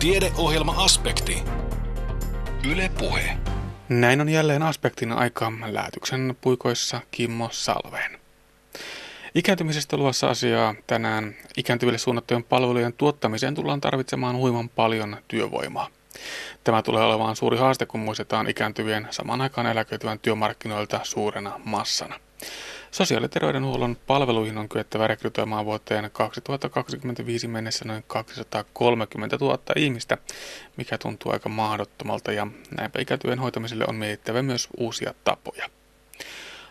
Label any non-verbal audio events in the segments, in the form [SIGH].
Tiedeohjelma-aspekti. Yle Puhe. Näin on jälleen aspektin aika lähetyksen puikoissa Kimmo Salveen. Ikääntymisestä luvassa asiaa tänään. Ikääntyville suunnattujen palvelujen tuottamiseen tullaan tarvitsemaan huiman paljon työvoimaa. Tämä tulee olemaan suuri haaste, kun muistetaan ikääntyvien saman aikaan eläköityvän työmarkkinoilta suurena massana. Sosiaali- ja terveydenhuollon palveluihin on kyettävä rekrytoimaan vuoteen 2025 mennessä noin 230 000 ihmistä, mikä tuntuu aika mahdottomalta ja näinpä ikätyön hoitamiselle on mietittävä myös uusia tapoja.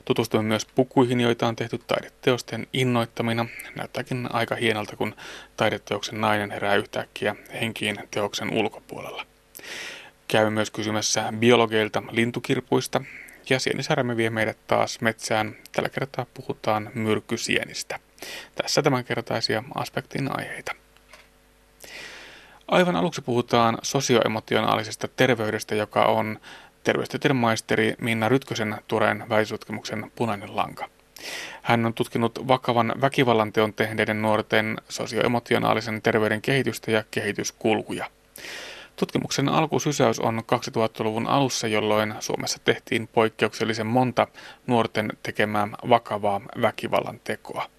Tutustumme myös pukuihin, joita on tehty taideteosten innoittamina. Näyttääkin aika hienolta, kun taideteoksen nainen herää yhtäkkiä henkiin teoksen ulkopuolella. Käymme myös kysymässä biologeilta lintukirpuista, ja sienisärme vie meidät taas metsään. Tällä kertaa puhutaan myrkkysienistä. Tässä tämänkertaisia aspektin aiheita. Aivan aluksi puhutaan sosioemotionaalisesta terveydestä, joka on terveystieteen maisteri Minna Rytkösen tuoreen väitöstutkimuksen punainen lanka. Hän on tutkinut vakavan väkivallan teon tehneiden nuorten sosioemotionaalisen terveyden kehitystä ja kehityskulkuja. Tutkimuksen alkusysäys on 2000-luvun alussa, jolloin Suomessa tehtiin poikkeuksellisen monta nuorten tekemää vakavaa väkivallan tekoa.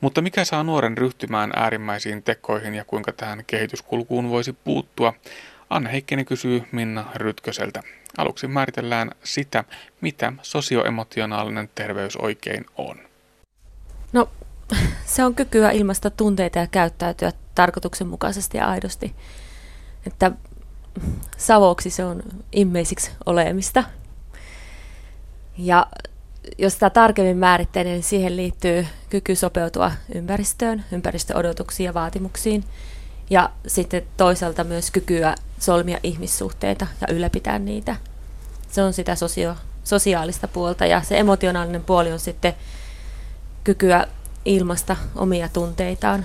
Mutta mikä saa nuoren ryhtymään äärimmäisiin tekoihin ja kuinka tähän kehityskulkuun voisi puuttua? Anne Heikkinen kysyy Minna Rytköseltä. Aluksi määritellään sitä, mitä sosioemotionaalinen terveys oikein on. No, [LAUGHS] se on kykyä ilmaista tunteita ja käyttäytyä tarkoituksenmukaisesti ja aidosti että savoksi se on immeisiksi olemista. Ja jos sitä tarkemmin määrittelee, niin siihen liittyy kyky sopeutua ympäristöön, ympäristöodotuksiin ja vaatimuksiin. Ja sitten toisaalta myös kykyä solmia ihmissuhteita ja ylläpitää niitä. Se on sitä sosio, sosiaalista puolta ja se emotionaalinen puoli on sitten kykyä ilmasta omia tunteitaan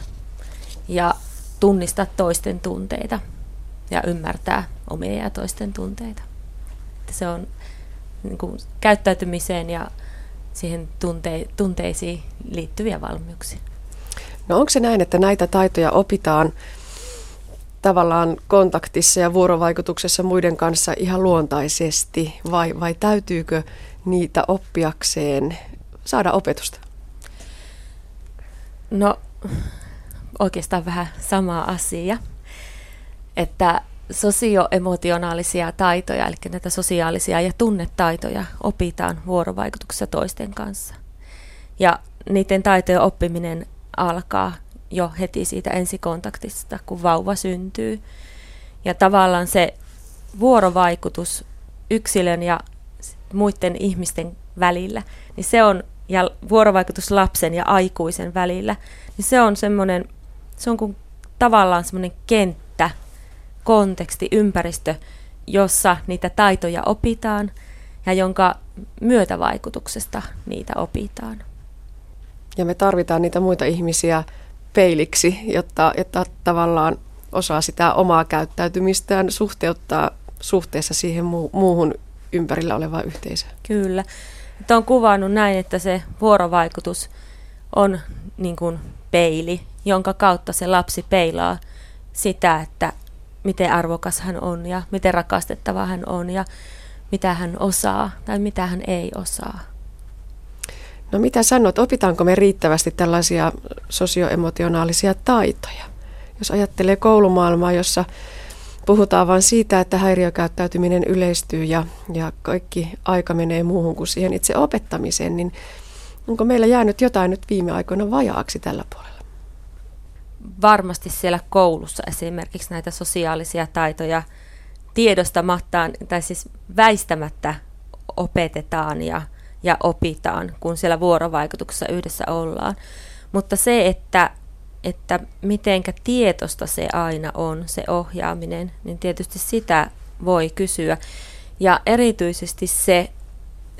ja tunnistaa toisten tunteita ja ymmärtää omia ja toisten tunteita. Että se on niin kuin, käyttäytymiseen ja siihen tunte- tunteisiin liittyviä valmiuksia. No onko se näin, että näitä taitoja opitaan tavallaan kontaktissa ja vuorovaikutuksessa muiden kanssa ihan luontaisesti vai, vai täytyykö niitä oppiakseen saada opetusta? No oikeastaan vähän sama asia että sosioemotionaalisia taitoja, eli näitä sosiaalisia ja tunnetaitoja opitaan vuorovaikutuksessa toisten kanssa. Ja niiden taitojen oppiminen alkaa jo heti siitä ensikontaktista, kun vauva syntyy. Ja tavallaan se vuorovaikutus yksilön ja muiden ihmisten välillä, niin se on, ja vuorovaikutus lapsen ja aikuisen välillä, niin se on semmoinen, se on kuin tavallaan semmoinen kenttä, konteksti, ympäristö, jossa niitä taitoja opitaan ja jonka myötävaikutuksesta niitä opitaan. Ja me tarvitaan niitä muita ihmisiä peiliksi, jotta, jotta tavallaan osaa sitä omaa käyttäytymistään suhteuttaa suhteessa siihen muu, muuhun ympärillä olevaan yhteisöön. Kyllä. Että on kuvannut näin, että se vuorovaikutus on niin kuin peili, jonka kautta se lapsi peilaa sitä, että miten arvokas hän on ja miten rakastettava hän on ja mitä hän osaa tai mitä hän ei osaa. No mitä sanot, opitaanko me riittävästi tällaisia sosioemotionaalisia taitoja? Jos ajattelee koulumaailmaa, jossa puhutaan vain siitä, että häiriökäyttäytyminen yleistyy ja, ja kaikki aika menee muuhun kuin siihen itse opettamiseen, niin onko meillä jäänyt jotain nyt viime aikoina vajaaksi tällä puolella? Varmasti siellä koulussa esimerkiksi näitä sosiaalisia taitoja tiedostamattaan tai siis väistämättä opetetaan ja, ja opitaan, kun siellä vuorovaikutuksessa yhdessä ollaan. Mutta se, että, että mitenkä tietosta se aina on, se ohjaaminen, niin tietysti sitä voi kysyä. Ja erityisesti se,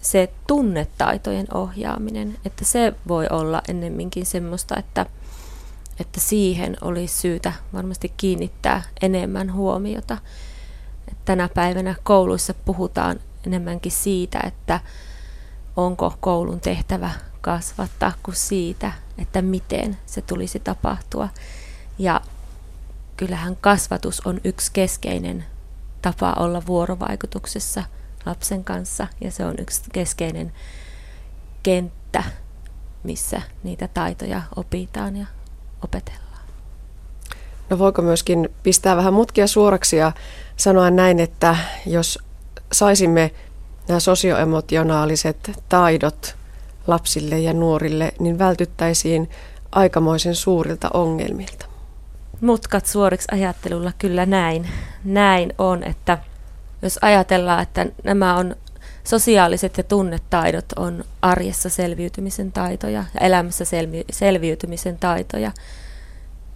se tunnetaitojen ohjaaminen, että se voi olla ennemminkin semmoista, että – että siihen olisi syytä varmasti kiinnittää enemmän huomiota. Tänä päivänä kouluissa puhutaan enemmänkin siitä, että onko koulun tehtävä kasvattaa kuin siitä, että miten se tulisi tapahtua. Ja kyllähän kasvatus on yksi keskeinen tapa olla vuorovaikutuksessa lapsen kanssa ja se on yksi keskeinen kenttä, missä niitä taitoja opitaan ja opetellaan. No voiko myöskin pistää vähän mutkia suoraksi ja sanoa näin, että jos saisimme nämä sosioemotionaaliset taidot lapsille ja nuorille, niin vältyttäisiin aikamoisen suurilta ongelmilta. Mutkat suoriksi ajattelulla kyllä näin. Näin on, että jos ajatellaan, että nämä on sosiaaliset ja tunnetaidot on arjessa selviytymisen taitoja ja elämässä selviytymisen taitoja.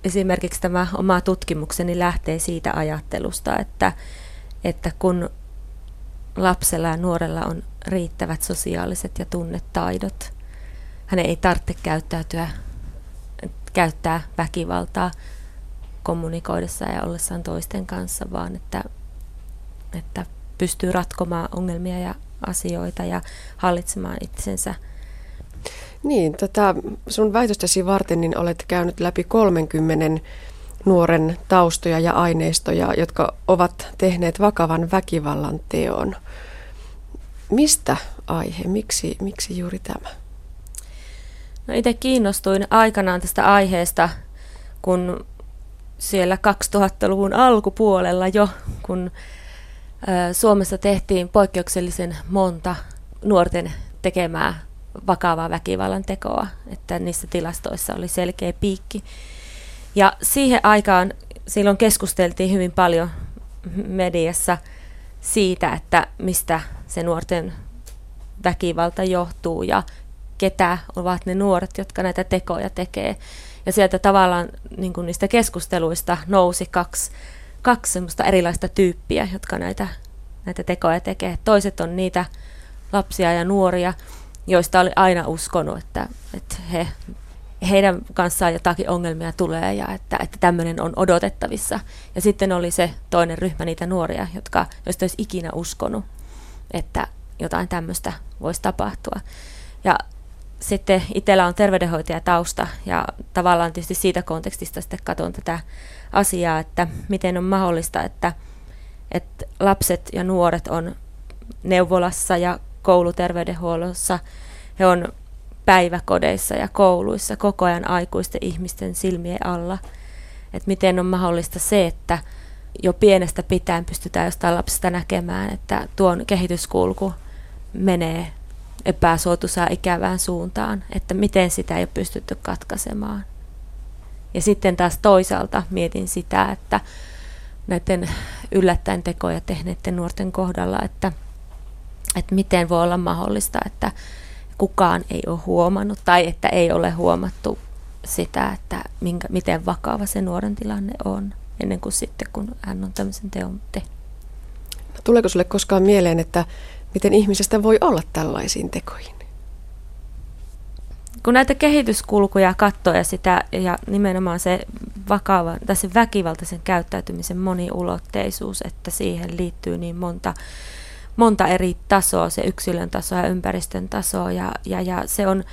Esimerkiksi tämä oma tutkimukseni lähtee siitä ajattelusta, että, että kun lapsella ja nuorella on riittävät sosiaaliset ja tunnetaidot, hänen ei tarvitse käyttäytyä, käyttää väkivaltaa kommunikoidessa ja ollessaan toisten kanssa, vaan että, että pystyy ratkomaan ongelmia ja asioita ja hallitsemaan itsensä. Niin, tätä sun väitöstäsi varten niin olet käynyt läpi 30 nuoren taustoja ja aineistoja, jotka ovat tehneet vakavan väkivallan teon. Mistä aihe? Miksi, miksi juuri tämä? No itse kiinnostuin aikanaan tästä aiheesta, kun siellä 2000-luvun alkupuolella jo, kun Suomessa tehtiin poikkeuksellisen monta nuorten tekemää vakavaa väkivallan tekoa, että niissä tilastoissa oli selkeä piikki. Ja siihen aikaan silloin keskusteltiin hyvin paljon mediassa siitä, että mistä se nuorten väkivalta johtuu ja ketä ovat ne nuoret, jotka näitä tekoja tekee. Ja sieltä tavallaan niin kuin niistä keskusteluista nousi kaksi kaksi semmoista erilaista tyyppiä, jotka näitä, näitä tekoja tekee. Toiset on niitä lapsia ja nuoria, joista oli aina uskonut, että, että he, heidän kanssaan jotakin ongelmia tulee ja että, että tämmöinen on odotettavissa. Ja sitten oli se toinen ryhmä niitä nuoria, jotka, joista olisi ikinä uskonut, että jotain tämmöistä voisi tapahtua. Ja sitten itsellä on terveydenhoitajatausta ja tavallaan tietysti siitä kontekstista sitten katson tätä asiaa, että miten on mahdollista, että, että lapset ja nuoret on neuvolassa ja kouluterveydenhuollossa, he on päiväkodeissa ja kouluissa koko ajan aikuisten ihmisten silmien alla. Että miten on mahdollista se, että jo pienestä pitäen pystytään jostain lapsesta näkemään, että tuon kehityskulku menee epäsuotuisaan ikävään suuntaan, että miten sitä ei ole pystytty katkaisemaan. Ja sitten taas toisaalta mietin sitä, että näiden yllättäen tekoja tehneiden nuorten kohdalla, että, että miten voi olla mahdollista, että kukaan ei ole huomannut tai että ei ole huomattu sitä, että minkä, miten vakava se nuoren tilanne on ennen kuin sitten, kun hän on tämmöisen teon tehnyt. Tuleeko sinulle koskaan mieleen, että miten ihmisestä voi olla tällaisiin tekoihin? Kun näitä kehityskulkuja katsoo ja, sitä, ja nimenomaan se vakava, tai se väkivaltaisen käyttäytymisen moniulotteisuus, että siihen liittyy niin monta, monta eri tasoa, se yksilön taso ja ympäristön taso, ja, ja, ja se on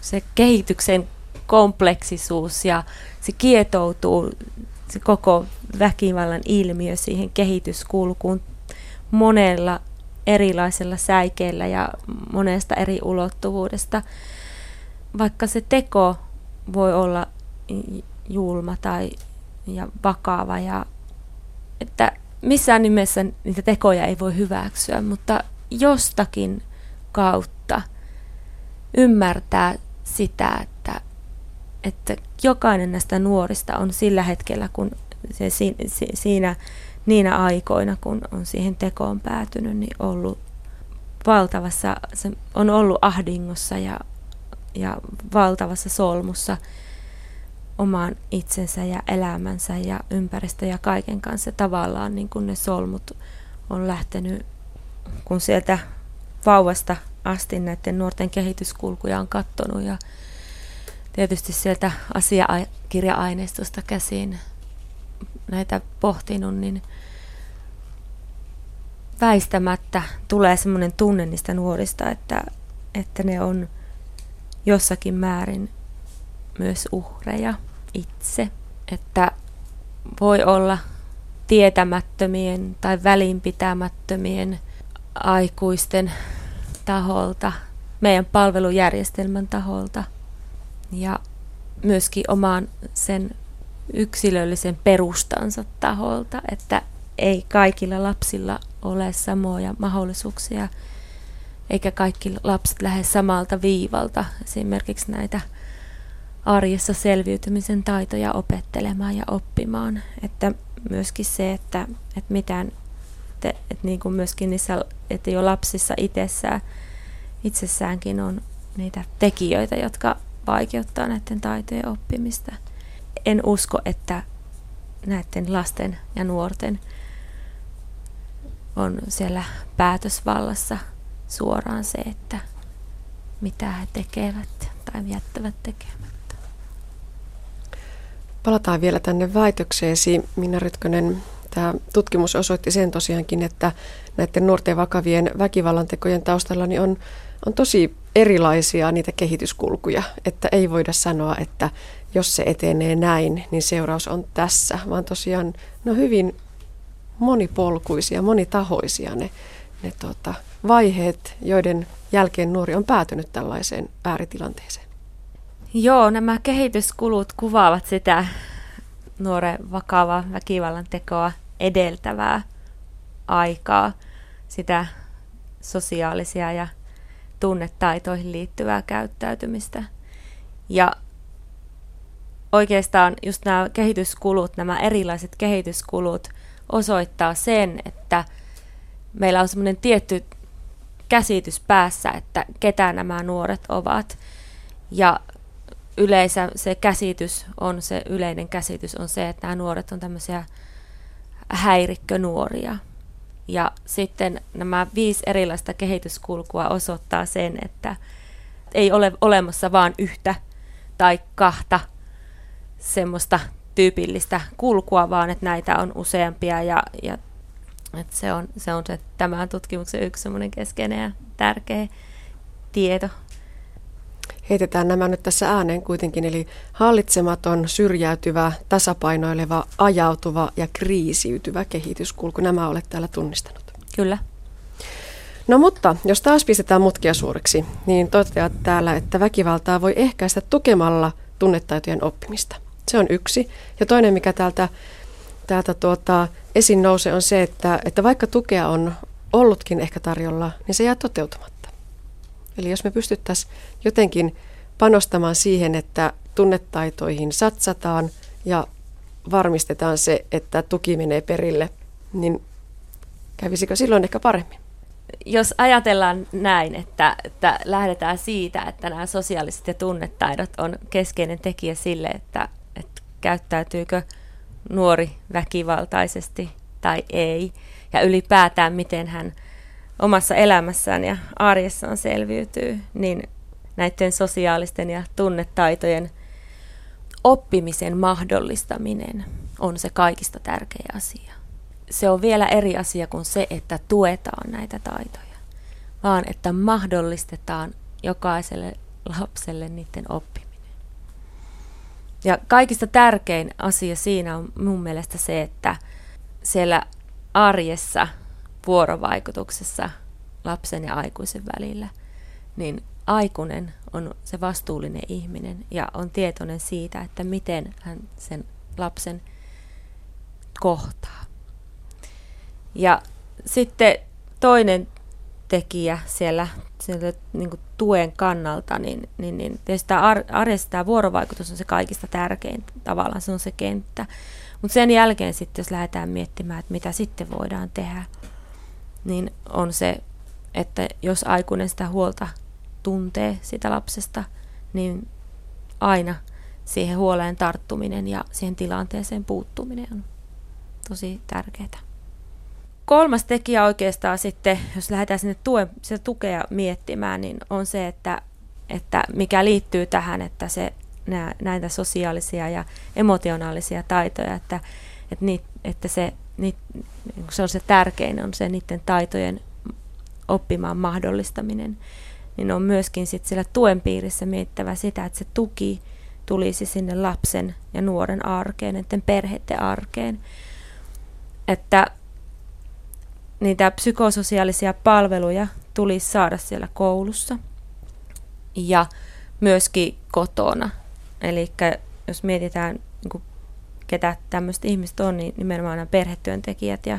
se kehityksen kompleksisuus ja se kietoutuu se koko väkivallan ilmiö siihen kehityskulkuun monella erilaisella säikeellä ja monesta eri ulottuvuudesta vaikka se teko voi olla julma tai ja vakava ja että missään nimessä niitä tekoja ei voi hyväksyä, mutta jostakin kautta ymmärtää sitä, että, että jokainen näistä nuorista on sillä hetkellä, kun se siinä niinä aikoina, kun on siihen tekoon päätynyt, niin ollut valtavassa, se on ollut ahdingossa ja ja valtavassa solmussa omaan itsensä ja elämänsä ja ympäristö ja kaiken kanssa. Tavallaan niin kuin ne solmut on lähtenyt, kun sieltä vauvasta asti näiden nuorten kehityskulkuja on kattonut ja tietysti sieltä asiakirja-aineistosta käsin näitä pohtinut, niin väistämättä tulee semmoinen tunne niistä nuorista, että, että ne on – jossakin määrin myös uhreja itse. Että voi olla tietämättömien tai välinpitämättömien aikuisten taholta, meidän palvelujärjestelmän taholta ja myöskin omaan sen yksilöllisen perustansa taholta, että ei kaikilla lapsilla ole samoja mahdollisuuksia, eikä kaikki lapset lähde samalta viivalta esimerkiksi näitä arjessa selviytymisen taitoja opettelemaan ja oppimaan. Että myöskin se, että, että mitään, että, että niin kuin myöskin niissä, että jo lapsissa itsessään, itsessäänkin on niitä tekijöitä, jotka vaikeuttaa näiden taitojen oppimista. En usko, että näiden lasten ja nuorten on siellä päätösvallassa suoraan se, että mitä he tekevät tai jättävät tekemättä. Palataan vielä tänne väitökseesi, Minna Rytkönen. Tämä tutkimus osoitti sen tosiaankin, että näiden nuorten vakavien väkivallantekojen taustalla niin on, on tosi erilaisia niitä kehityskulkuja, että ei voida sanoa, että jos se etenee näin, niin seuraus on tässä, vaan tosiaan no hyvin monipolkuisia, monitahoisia ne, ne tota, vaiheet, joiden jälkeen nuori on päätynyt tällaiseen ääritilanteeseen. Joo, nämä kehityskulut kuvaavat sitä nuoren vakavaa väkivallan tekoa edeltävää aikaa, sitä sosiaalisia ja tunnetaitoihin liittyvää käyttäytymistä. Ja oikeastaan just nämä kehityskulut, nämä erilaiset kehityskulut osoittaa sen, että meillä on semmoinen tietty käsitys päässä, että ketä nämä nuoret ovat. Ja yleensä se käsitys on, se yleinen käsitys on se, että nämä nuoret on tämmöisiä häirikkönuoria. Ja sitten nämä viisi erilaista kehityskulkua osoittaa sen, että ei ole olemassa vain yhtä tai kahta semmoista tyypillistä kulkua, vaan että näitä on useampia ja, ja että se, on, se on se tämän tutkimuksen yksi semmoinen keskeinen ja tärkeä tieto. Heitetään nämä nyt tässä ääneen kuitenkin, eli hallitsematon, syrjäytyvä, tasapainoileva, ajautuva ja kriisiytyvä kehityskulku. Nämä olet täällä tunnistanut. Kyllä. No mutta, jos taas pistetään mutkia suureksi, niin toteat täällä, että väkivaltaa voi ehkäistä tukemalla tunnetaitojen oppimista. Se on yksi. Ja toinen, mikä täältä, täältä tuota, esiin nousee, on se, että, että vaikka tukea on ollutkin ehkä tarjolla, niin se jää toteutumatta. Eli jos me pystyttäisiin jotenkin panostamaan siihen, että tunnetaitoihin satsataan ja varmistetaan se, että tuki menee perille, niin kävisikö silloin ehkä paremmin? Jos ajatellaan näin, että, että lähdetään siitä, että nämä sosiaaliset ja tunnetaidot on keskeinen tekijä sille, että, että käyttäytyykö nuori väkivaltaisesti tai ei, ja ylipäätään miten hän omassa elämässään ja arjessaan selviytyy, niin näiden sosiaalisten ja tunnetaitojen oppimisen mahdollistaminen on se kaikista tärkein asia. Se on vielä eri asia kuin se, että tuetaan näitä taitoja, vaan että mahdollistetaan jokaiselle lapselle niiden oppiminen. Ja kaikista tärkein asia siinä on mun mielestä se, että siellä arjessa vuorovaikutuksessa lapsen ja aikuisen välillä, niin aikuinen on se vastuullinen ihminen ja on tietoinen siitä, että miten hän sen lapsen kohtaa. Ja sitten toinen tekijä siellä, siellä niin kuin tuen kannalta, niin, niin, niin tämä arjessa tämä vuorovaikutus on se kaikista tärkein tavallaan, se on se kenttä. Mutta sen jälkeen sitten, jos lähdetään miettimään, että mitä sitten voidaan tehdä, niin on se, että jos aikuinen sitä huolta tuntee sitä lapsesta, niin aina siihen huoleen tarttuminen ja siihen tilanteeseen puuttuminen on tosi tärkeää. Kolmas tekijä oikeastaan sitten, jos lähdetään sinne tuen, sitä tukea miettimään, niin on se, että, että mikä liittyy tähän, että se, nää, näitä sosiaalisia ja emotionaalisia taitoja, että, että, niit, että se niin se on se tärkein, on se niiden taitojen oppimaan mahdollistaminen, niin on myöskin sit siellä tuen piirissä mietittävä sitä, että se tuki tulisi sinne lapsen ja nuoren arkeen, näiden perheiden arkeen. Että niitä psykososiaalisia palveluja tulisi saada siellä koulussa ja myöskin kotona. Eli jos mietitään, niin ketä tämmöiset ihmiset on, niin nimenomaan nämä perhetyöntekijät ja,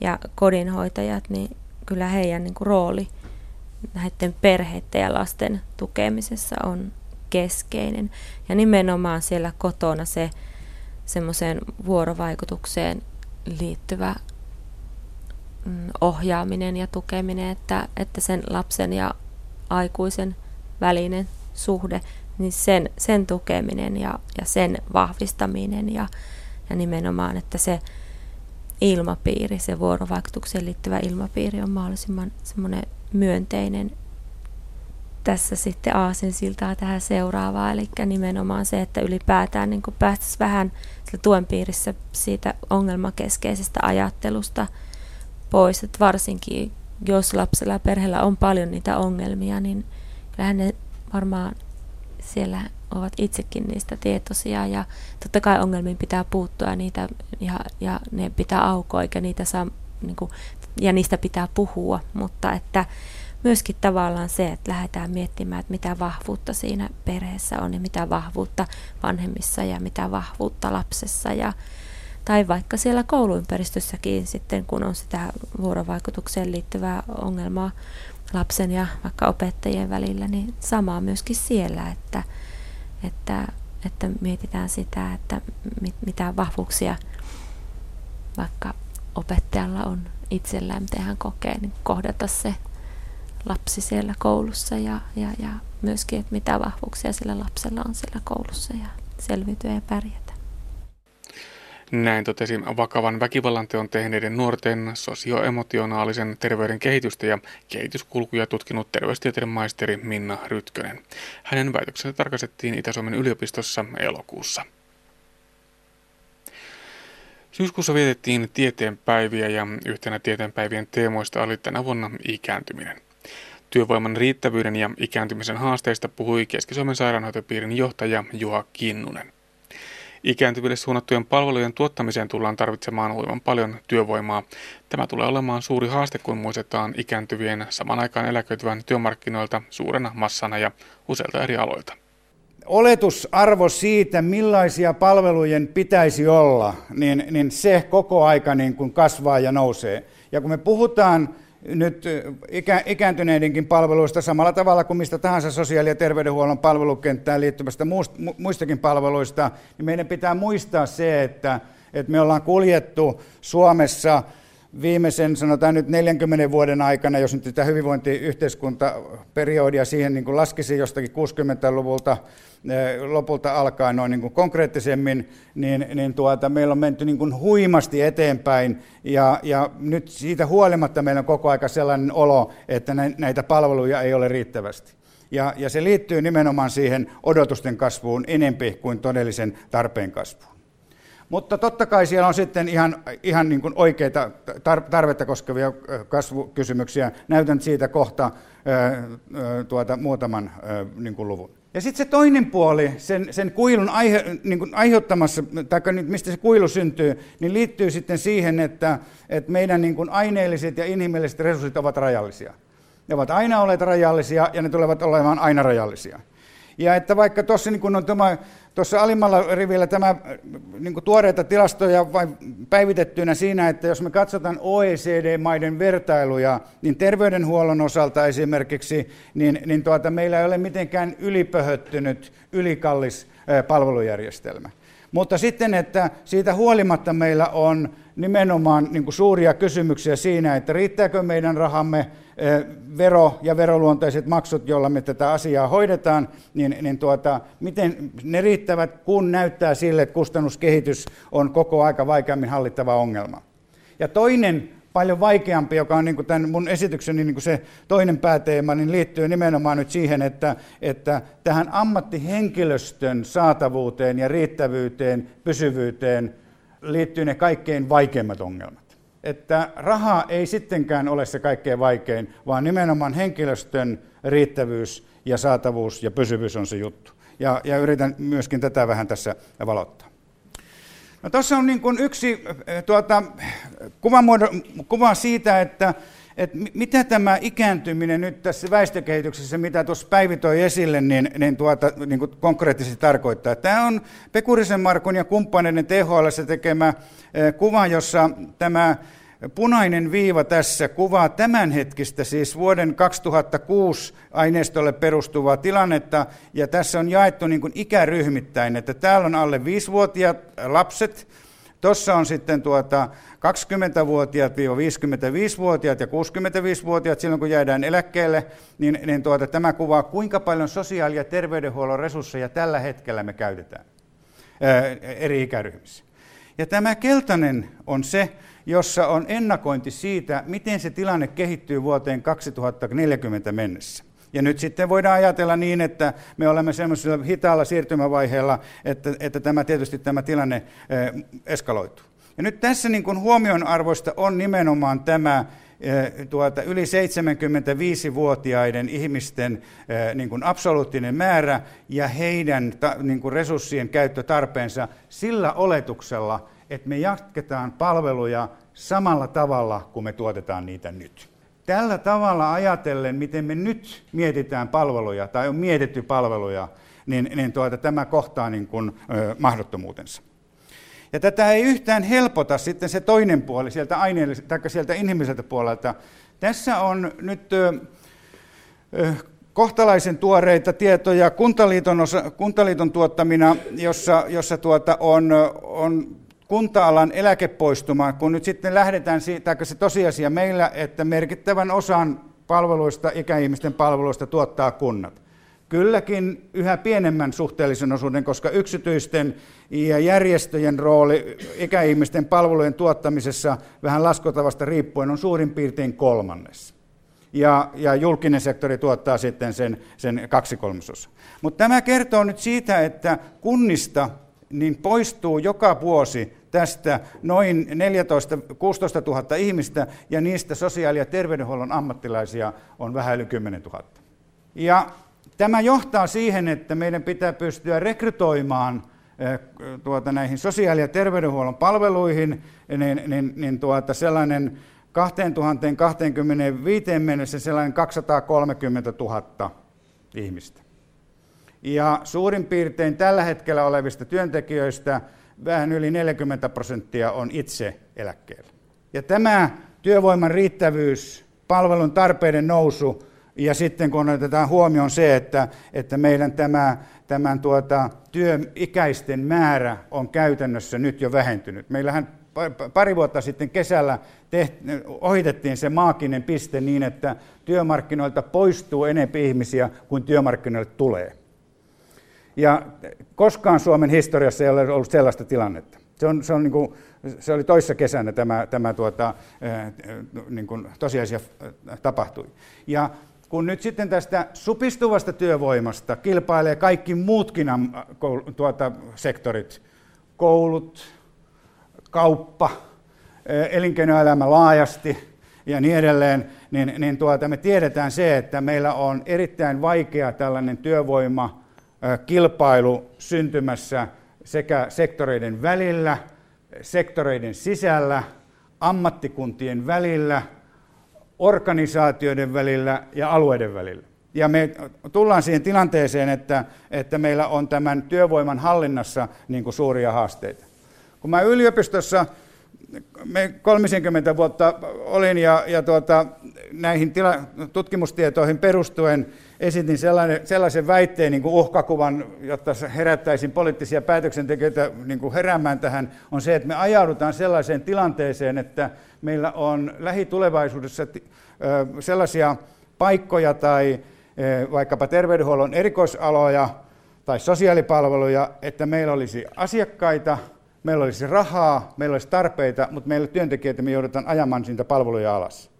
ja kodinhoitajat, niin kyllä heidän niin kuin, rooli näiden perheiden ja lasten tukemisessa on keskeinen. Ja nimenomaan siellä kotona se semmoiseen vuorovaikutukseen liittyvä ohjaaminen ja tukeminen, että, että sen lapsen ja aikuisen välinen suhde, niin sen, sen tukeminen ja, ja sen vahvistaminen ja, ja nimenomaan, että se ilmapiiri, se vuorovaikutukseen liittyvä ilmapiiri on mahdollisimman semmoinen myönteinen. Tässä sitten aasinsiltaa tähän seuraavaan, eli nimenomaan se, että ylipäätään niin päästäisiin vähän tuen piirissä siitä ongelmakeskeisestä ajattelusta pois, että varsinkin jos lapsella ja perheellä on paljon niitä ongelmia, niin kyllähän ne varmaan siellä ovat itsekin niistä tietoisia. Ja totta kai ongelmiin pitää puuttua ja, niitä, ja, ja ne pitää aukoa eikä niitä saa, niin kuin, ja niistä pitää puhua, mutta että myöskin tavallaan se, että lähdetään miettimään, että mitä vahvuutta siinä perheessä on ja mitä vahvuutta vanhemmissa ja mitä vahvuutta lapsessa. Ja tai vaikka siellä kouluympäristössäkin sitten, kun on sitä vuorovaikutukseen liittyvää ongelmaa lapsen ja vaikka opettajien välillä, niin samaa myöskin siellä, että, että, että mietitään sitä, että mit, mitä vahvuuksia vaikka opettajalla on itsellään, miten hän kokee, niin kohdata se lapsi siellä koulussa ja, ja, ja myöskin, että mitä vahvuuksia sillä lapsella on siellä koulussa ja selviytyä ja pärjätä. Näin totesi vakavan väkivallanteon tehneiden nuorten sosioemotionaalisen terveyden kehitystä ja kehityskulkuja tutkinut terveystieteiden maisteri Minna Rytkönen. Hänen väitöksensä tarkastettiin Itä-Suomen yliopistossa elokuussa. Syyskuussa vietettiin tieteenpäiviä ja yhtenä tieteenpäivien teemoista oli tänä vuonna ikääntyminen. Työvoiman riittävyyden ja ikääntymisen haasteista puhui Keski-Suomen sairaanhoitopiirin johtaja Juha Kinnunen. Ikääntyville suunnattujen palvelujen tuottamiseen tullaan tarvitsemaan huiman paljon työvoimaa. Tämä tulee olemaan suuri haaste, kun muistetaan ikääntyvien saman aikaan eläköityvän työmarkkinoilta suurena massana ja useilta eri aloilta. Oletusarvo siitä, millaisia palvelujen pitäisi olla, niin, niin se koko aika niin kuin kasvaa ja nousee. Ja kun me puhutaan nyt ikä, ikääntyneidenkin palveluista samalla tavalla kuin mistä tahansa sosiaali- ja terveydenhuollon palvelukenttään liittyvästä muistakin palveluista, niin meidän pitää muistaa se, että, että me ollaan kuljettu Suomessa viimeisen, sanotaan nyt 40 vuoden aikana, jos nyt tätä hyvinvointiyhteiskuntaperiodia siihen niin kuin laskisi jostakin 60-luvulta eh, lopulta alkaen noin niin kuin konkreettisemmin, niin, niin tuota, meillä on menty niin kuin huimasti eteenpäin ja, ja nyt siitä huolimatta meillä on koko aika sellainen olo, että näitä palveluja ei ole riittävästi. Ja, ja se liittyy nimenomaan siihen odotusten kasvuun enempi kuin todellisen tarpeen kasvuun. Mutta totta kai siellä on sitten ihan, ihan niin kuin oikeita tarvetta koskevia kasvukysymyksiä. Näytän siitä kohta tuota, muutaman niin kuin luvun. Ja sitten se toinen puoli, sen, sen kuilun aihe, niin kuin aiheuttamassa, tai mistä se kuilu syntyy, niin liittyy sitten siihen, että, että meidän niin kuin aineelliset ja inhimilliset resurssit ovat rajallisia. Ne ovat aina olleet rajallisia ja ne tulevat olemaan aina rajallisia. Ja että vaikka tuossa niin on tämä, tuossa alimmalla rivillä tämä niin tuoreita tilastoja vain päivitettynä siinä, että jos me katsotaan OECD-maiden vertailuja, niin terveydenhuollon osalta esimerkiksi, niin, niin tuota, meillä ei ole mitenkään ylipöhöttynyt, ylikallis palvelujärjestelmä. Mutta sitten, että siitä huolimatta meillä on nimenomaan niin suuria kysymyksiä siinä, että riittääkö meidän rahamme vero- ja veroluonteiset maksut, joilla me tätä asiaa hoidetaan, niin, niin tuota, miten ne riittävät, kun näyttää sille, että kustannuskehitys on koko aika vaikeammin hallittava ongelma. Ja toinen paljon vaikeampi, joka on niin kuin tämän mun esitykseni niin kuin se toinen pääteema, niin liittyy nimenomaan nyt siihen, että, että tähän ammattihenkilöstön saatavuuteen ja riittävyyteen, pysyvyyteen liittyy ne kaikkein vaikeimmat ongelmat että raha ei sittenkään ole se kaikkein vaikein, vaan nimenomaan henkilöstön riittävyys ja saatavuus ja pysyvyys on se juttu. ja, ja yritän myöskin tätä vähän tässä valottaa. No, tuossa on niin kuin yksi tuota, kuva, kuva siitä, että, että mitä tämä ikääntyminen nyt tässä väestökehityksessä, mitä tuossa Päivi toi esille, niin, niin, tuota, niin kuin konkreettisesti tarkoittaa. Tämä on Pekurisen Markun ja kumppaneiden THL tekemä kuva, jossa tämä Punainen viiva tässä kuvaa tämänhetkistä, siis vuoden 2006 aineistolle perustuvaa tilannetta, ja tässä on jaettu niin kuin ikäryhmittäin, että täällä on alle 5-vuotiaat lapset, tuossa on sitten tuota 20-vuotiaat, 55-vuotiaat ja 65-vuotiaat silloin, kun jäädään eläkkeelle, niin, niin tuota, tämä kuvaa, kuinka paljon sosiaali- ja terveydenhuollon resursseja tällä hetkellä me käytetään ää, eri ikäryhmissä. Ja tämä keltainen on se, jossa on ennakointi siitä, miten se tilanne kehittyy vuoteen 2040 mennessä. Ja nyt sitten voidaan ajatella niin, että me olemme semmoisella hitaalla siirtymävaiheella, että, että tämä tietysti tämä tilanne eh, eskaloituu. Ja nyt tässä niin kuin huomionarvoista on nimenomaan tämä eh, tuota, yli 75-vuotiaiden ihmisten eh, niin kuin absoluuttinen määrä ja heidän ta, niin kuin resurssien käyttötarpeensa sillä oletuksella, että me jatketaan palveluja samalla tavalla kuin me tuotetaan niitä nyt. Tällä tavalla ajatellen, miten me nyt mietitään palveluja tai on mietitty palveluja, niin, niin tuota, tämä kohtaa niin kuin, ö, mahdottomuutensa. Ja tätä ei yhtään helpota sitten se toinen puoli sieltä, tai sieltä inhimilliseltä puolelta. Tässä on nyt ö, ö, kohtalaisen tuoreita tietoja Kuntaliiton, osa, Kuntaliiton tuottamina, jossa, jossa tuota on, on kunta-alan eläkepoistuma, kun nyt sitten lähdetään siitä, se tosiasia meillä, että merkittävän osan palveluista, ikäihmisten palveluista tuottaa kunnat. Kylläkin yhä pienemmän suhteellisen osuuden, koska yksityisten ja järjestöjen rooli ikäihmisten palvelujen tuottamisessa vähän laskotavasta riippuen on suurin piirtein kolmannes. Ja, ja julkinen sektori tuottaa sitten sen, sen kaksi. Mutta tämä kertoo nyt siitä, että kunnista niin poistuu joka vuosi tästä noin 14 16 000 ihmistä, ja niistä sosiaali- ja terveydenhuollon ammattilaisia on vähän yli 10 000. Ja tämä johtaa siihen, että meidän pitää pystyä rekrytoimaan eh, tuota, näihin sosiaali- ja terveydenhuollon palveluihin niin, niin, niin tuota, sellainen 2025 mennessä sellainen 230 000 ihmistä. Ja suurin piirtein tällä hetkellä olevista työntekijöistä vähän yli 40 prosenttia on itse eläkkeellä. Ja tämä työvoiman riittävyys, palvelun tarpeiden nousu ja sitten kun otetaan huomioon se, että, että meidän tämä, tämän tuota, työikäisten määrä on käytännössä nyt jo vähentynyt. Meillähän pari vuotta sitten kesällä tehti, ohitettiin se maakinen piste niin, että työmarkkinoilta poistuu enemmän ihmisiä kuin työmarkkinoille tulee. Ja koskaan Suomen historiassa ei ole ollut sellaista tilannetta. Se, on, se, on niin kuin, se oli toissa kesänä tämä, tämä tuota, niin kuin tosiasia tapahtui. Ja kun nyt sitten tästä supistuvasta työvoimasta kilpailee kaikki muutkin tuota, sektorit, koulut, kauppa, elinkeinoelämä laajasti ja niin edelleen, niin, niin tuota, me tiedetään se, että meillä on erittäin vaikea tällainen työvoima kilpailu syntymässä sekä sektoreiden välillä, sektoreiden sisällä, ammattikuntien välillä, organisaatioiden välillä ja alueiden välillä. Ja me tullaan siihen tilanteeseen, että, että meillä on tämän työvoiman hallinnassa niin kuin suuria haasteita. Kun mä yliopistossa me 30 vuotta olin ja, ja tuota, näihin tila, tutkimustietoihin perustuen esitin sellainen, sellaisen väitteen niin kuin uhkakuvan, jotta herättäisin poliittisia päätöksentekijöitä niin kuin heräämään tähän, on se, että me ajaudutaan sellaiseen tilanteeseen, että meillä on lähitulevaisuudessa sellaisia paikkoja tai vaikkapa terveydenhuollon erikoisaloja tai sosiaalipalveluja, että meillä olisi asiakkaita, meillä olisi rahaa, meillä olisi tarpeita, mutta meillä työntekijöitä me joudutaan ajamaan siitä palveluja alas.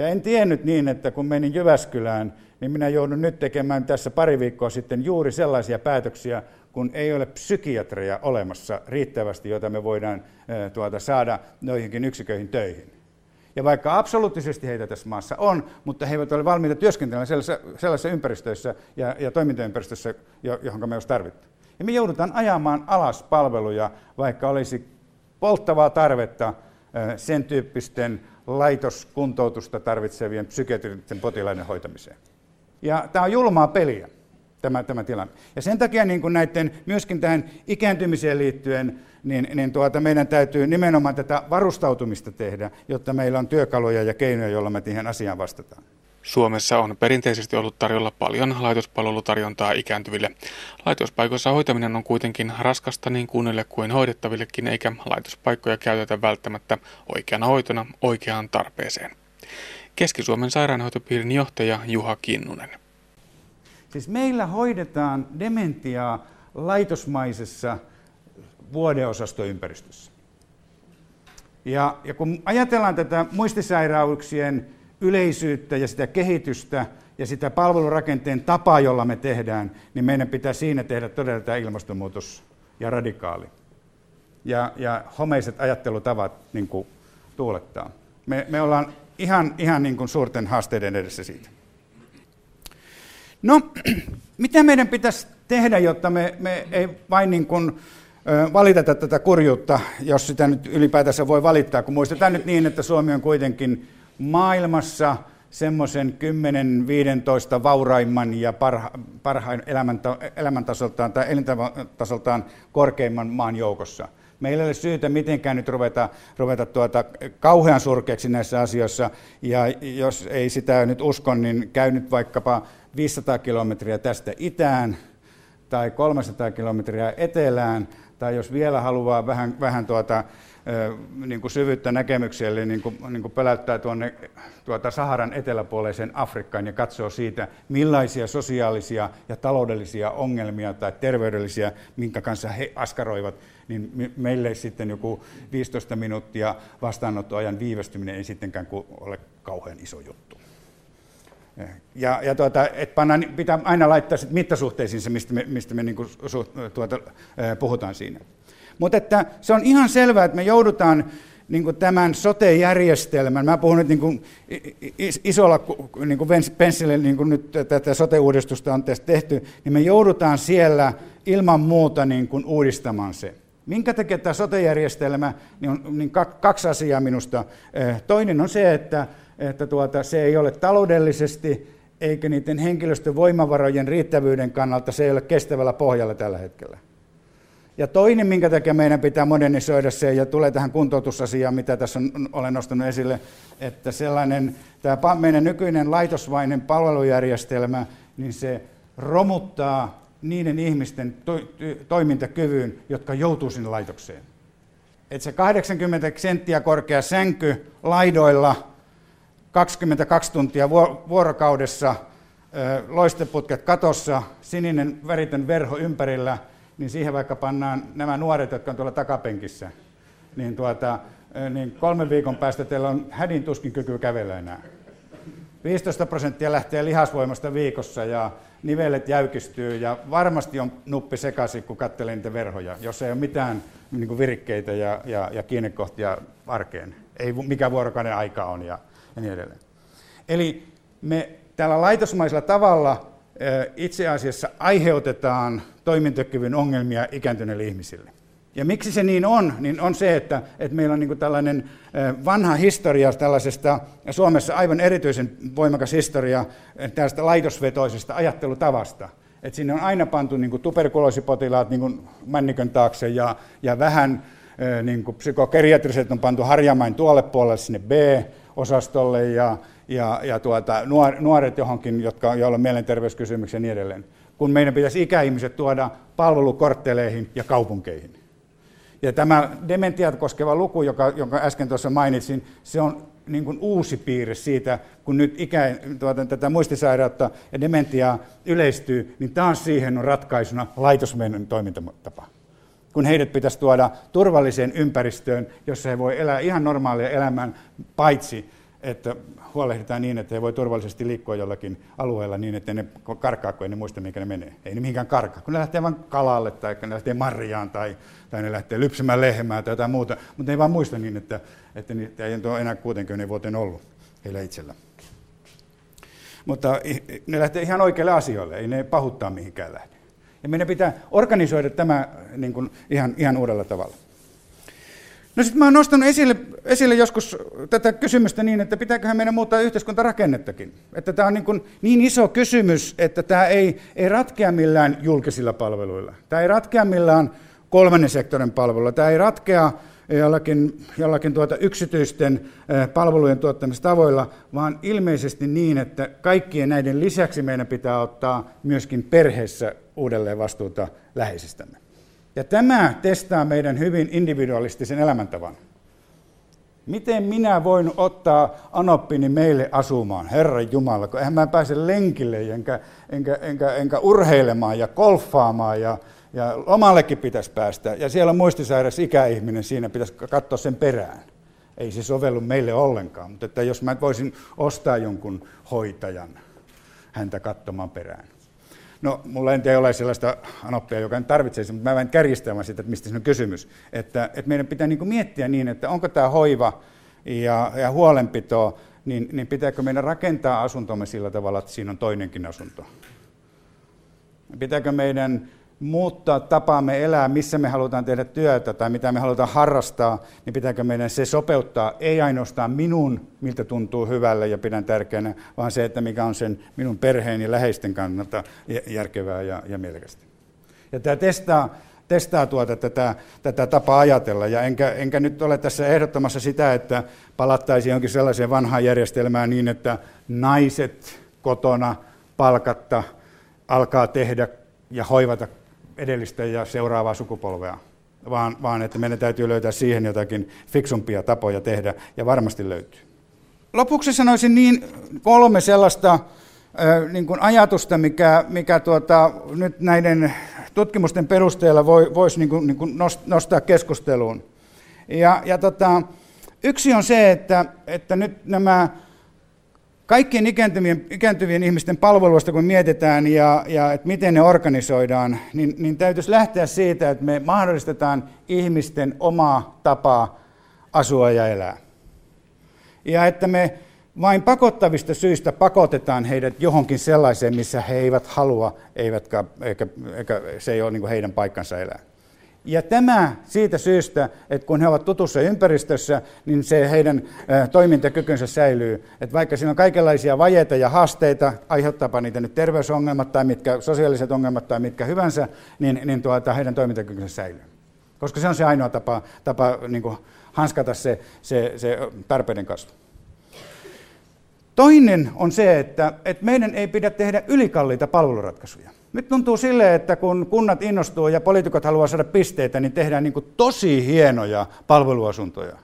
Ja en tiennyt niin, että kun menin Jyväskylään, niin minä joudun nyt tekemään tässä pari viikkoa sitten juuri sellaisia päätöksiä, kun ei ole psykiatreja olemassa riittävästi, joita me voidaan tuota, saada noihinkin yksiköihin töihin. Ja vaikka absoluuttisesti heitä tässä maassa on, mutta he eivät ole valmiita työskentelemään sellaisessa, sellaisessa ympäristöissä ja, ja toimintaympäristössä, johon me olisi tarvittu. Ja me joudutaan ajamaan alas palveluja, vaikka olisi polttavaa tarvetta sen tyyppisten laitoskuntoutusta tarvitsevien psykiatristen potilaiden hoitamiseen. Ja tämä on julmaa peliä, tämä, tämä tilanne. Ja sen takia niin kuin näiden, myöskin tähän ikääntymiseen liittyen, niin, niin tuota, meidän täytyy nimenomaan tätä varustautumista tehdä, jotta meillä on työkaluja ja keinoja, joilla me siihen asiaan vastataan. Suomessa on perinteisesti ollut tarjolla paljon laitospalvelutarjontaa ikääntyville. Laitospaikoissa hoitaminen on kuitenkin raskasta niin kunnille kuin hoidettavillekin, eikä laitospaikkoja käytetä välttämättä oikeana hoitona oikeaan tarpeeseen. Keski-Suomen sairaanhoitopiirin johtaja Juha Kinnunen. Siis meillä hoidetaan dementiaa laitosmaisessa vuodeosastoympäristössä. Ja, ja kun ajatellaan tätä muistisairauksien yleisyyttä ja sitä kehitystä ja sitä palvelurakenteen tapaa, jolla me tehdään, niin meidän pitää siinä tehdä todella tämä ilmastonmuutos ja radikaali. Ja, ja homeiset ajattelutavat niin kuin tuulettaa. Me, me ollaan ihan, ihan niin kuin suurten haasteiden edessä siitä. No, [CLEARS THROAT] mitä meidän pitäisi tehdä, jotta me, me ei vain niin kuin, valiteta tätä kurjuutta, jos sitä nyt ylipäätänsä voi valittaa, kun muistetaan nyt niin, että Suomi on kuitenkin maailmassa semmoisen 10-15 vauraimman ja parha, parhain elämäntasoltaan tai elintasoltaan korkeimman maan joukossa. Meillä ei ole syytä mitenkään nyt ruveta, ruveta tuota, kauhean surkeaksi näissä asioissa, ja jos ei sitä nyt uskon, niin käy nyt vaikkapa 500 kilometriä tästä itään tai 300 kilometriä etelään, tai jos vielä haluaa vähän, vähän tuota, niin kuin syvyyttä näkemykselle, niin kuin, niin kuin pöläyttää tuonne tuota Saharan eteläpuoleiseen Afrikkaan ja katsoo siitä, millaisia sosiaalisia ja taloudellisia ongelmia tai terveydellisiä, minkä kanssa he askaroivat, niin meille sitten joku 15 minuuttia vastaanottoajan viivästyminen ei sittenkään ole kauhean iso juttu. Ja, ja tuota, et panna, pitää aina laittaa sit mittasuhteisiin se, mistä me, mistä me niinku, su, tuota, puhutaan siinä. Mutta että se on ihan selvää, että me joudutaan niin tämän sote-järjestelmän, mä puhun nyt niin isolla niin penssille, niin kuin nyt tätä sote-uudistusta on tehty, niin me joudutaan siellä ilman muuta niin kuin uudistamaan se. Minkä takia tämä sote-järjestelmä, niin on niin kaksi asiaa minusta. Toinen on se, että, että tuota, se ei ole taloudellisesti eikä niiden henkilöstön voimavarojen riittävyyden kannalta, se ei ole kestävällä pohjalla tällä hetkellä. Ja toinen, minkä takia meidän pitää modernisoida se, ja tulee tähän kuntoutusasiaan, mitä tässä on, olen nostanut esille, että sellainen, tämä meidän nykyinen laitosvainen palvelujärjestelmä, niin se romuttaa niiden ihmisten to, toimintakyvyn, jotka joutuu sinne laitokseen. Että se 80 senttiä korkea sänky laidoilla 22 tuntia vuorokaudessa, loisteputket katossa, sininen väritön verho ympärillä – niin siihen vaikka pannaan nämä nuoret, jotka on tuolla takapenkissä, niin, tuota, niin kolmen viikon päästä teillä on hädin tuskin kyky kävellä enää. 15 prosenttia lähtee lihasvoimasta viikossa ja nivelet jäykistyy ja varmasti on nuppi sekaisin, kun katselee niitä verhoja, jos ei ole mitään niin virikkeitä ja, ja, ja kiinnekohtia arkeen. Ei mikä vuorokauden aika on ja, ja niin edelleen. Eli me tällä laitosmaisella tavalla itse asiassa aiheutetaan toimintakyvyn ongelmia ikääntyneille ihmisille. Ja miksi se niin on, niin on se, että, että meillä on niin tällainen vanha historia tällaisesta, Suomessa aivan erityisen voimakas historia tästä laitosvetoisesta ajattelutavasta. Että sinne on aina pantu niin tuberkuloosipotilaat niin männikön taakse ja, ja vähän niin psykokeriatriset on pantu harjamain tuolle puolelle sinne B-osastolle ja, ja, ja tuota, nuoret johonkin, jotka, joilla on mielenterveyskysymyksiä ja niin edelleen kun meidän pitäisi ikäihmiset tuoda palvelukortteleihin ja kaupunkeihin. Ja tämä dementiat koskeva luku, joka, jonka äsken tuossa mainitsin, se on niin kuin uusi piirre siitä, kun nyt ikä, tuota, tätä muistisairautta ja dementiaa yleistyy, niin taas siihen on ratkaisuna laitosmenon toimintatapa. Kun heidät pitäisi tuoda turvalliseen ympäristöön, jossa he voi elää ihan normaalia elämää, paitsi että huolehditaan niin, että he voi turvallisesti liikkua jollakin alueella niin, että ne karkaa, kun ei ne muista, mikä ne menee. Ei ne mihinkään karkaa, kun ne lähtee vain kalalle tai ne lähtee marjaan tai, tai ne lähtee lypsämään lehmää tai jotain muuta, mutta ne ei vaan muista niin, että, että niitä ei ole enää 60 vuoteen ollut heillä itsellä. Mutta ne lähtee ihan oikeille asioille, ei ne pahuttaa mihinkään lähde. Ja meidän pitää organisoida tämä niin kuin ihan, ihan uudella tavalla. No sitten mä oon nostanut esille, esille joskus tätä kysymystä niin, että pitääköhän meidän muuttaa yhteiskuntarakennettakin. Että tämä on niin, kuin niin iso kysymys, että tämä ei, ei ratkea millään julkisilla palveluilla. Tämä ei ratkea millään kolmannen sektorin palveluilla. Tämä ei ratkea jollakin, jollakin tuota yksityisten palvelujen tuottamistavoilla, vaan ilmeisesti niin, että kaikkien näiden lisäksi meidän pitää ottaa myöskin perheessä uudelleen vastuuta läheisistämme. Ja tämä testaa meidän hyvin individualistisen elämäntavan. Miten minä voin ottaa anoppini meille asumaan, Herran Jumala, kun eihän mä pääse lenkille, enkä, enkä, enkä, enkä urheilemaan ja golfaamaan ja, ja lomallekin pitäisi päästä. Ja siellä on muistisairas ikäihminen, siinä pitäisi katsoa sen perään. Ei se sovellu meille ollenkaan, mutta että jos mä voisin ostaa jonkun hoitajan häntä katsomaan perään. No, mulla ei ole sellaista anoppia, joka tarvitsee sitä, mutta mä vain kärjistämään sitä, että mistä siinä on kysymys. Että, että meidän pitää niin miettiä niin, että onko tämä hoiva ja, ja huolenpito, niin, niin pitääkö meidän rakentaa asuntomme sillä tavalla, että siinä on toinenkin asunto? Pitääkö meidän muuttaa tapaamme elää, missä me halutaan tehdä työtä tai mitä me halutaan harrastaa, niin pitääkö meidän se sopeuttaa ei ainoastaan minun, miltä tuntuu hyvälle ja pidän tärkeänä, vaan se, että mikä on sen minun perheen ja läheisten kannalta järkevää ja, ja mielekästä. Ja tämä testaa, testaa tuota tätä, tätä tapaa ajatella, ja enkä, enkä nyt ole tässä ehdottamassa sitä, että palattaisiin jonkin sellaiseen vanhaan järjestelmään niin, että naiset kotona palkatta alkaa tehdä ja hoivata edellistä ja seuraavaa sukupolvea, vaan, vaan että meidän täytyy löytää siihen jotakin fiksumpia tapoja tehdä, ja varmasti löytyy. Lopuksi sanoisin niin kolme sellaista niin kuin ajatusta, mikä, mikä tuota, nyt näiden tutkimusten perusteella voi, voisi niin kuin, niin kuin nostaa keskusteluun. Ja, ja tota, yksi on se, että, että nyt nämä Kaikkien ikääntyvien, ikääntyvien ihmisten palveluista, kun mietitään ja, ja että miten ne organisoidaan, niin, niin täytyisi lähteä siitä, että me mahdollistetaan ihmisten omaa tapaa asua ja elää. Ja että me vain pakottavista syistä pakotetaan heidät johonkin sellaiseen, missä he eivät halua, eivätkä, eikä, eikä se ei ole niin heidän paikkansa elää. Ja tämä siitä syystä, että kun he ovat tutussa ympäristössä, niin se heidän toimintakykynsä säilyy. Että vaikka siinä on kaikenlaisia vajeita ja haasteita, aiheuttaapa niitä nyt terveysongelmat tai mitkä sosiaaliset ongelmat tai mitkä hyvänsä, niin, niin tuota, heidän toimintakykynsä säilyy. Koska se on se ainoa tapa, tapa niin kuin hanskata se, se, se tarpeiden kasvu. Toinen on se, että, että meidän ei pidä tehdä ylikalliita palveluratkaisuja. Nyt tuntuu sille, että kun kunnat innostuu ja poliitikot haluaa saada pisteitä, niin tehdään niin tosi hienoja palveluasuntoja.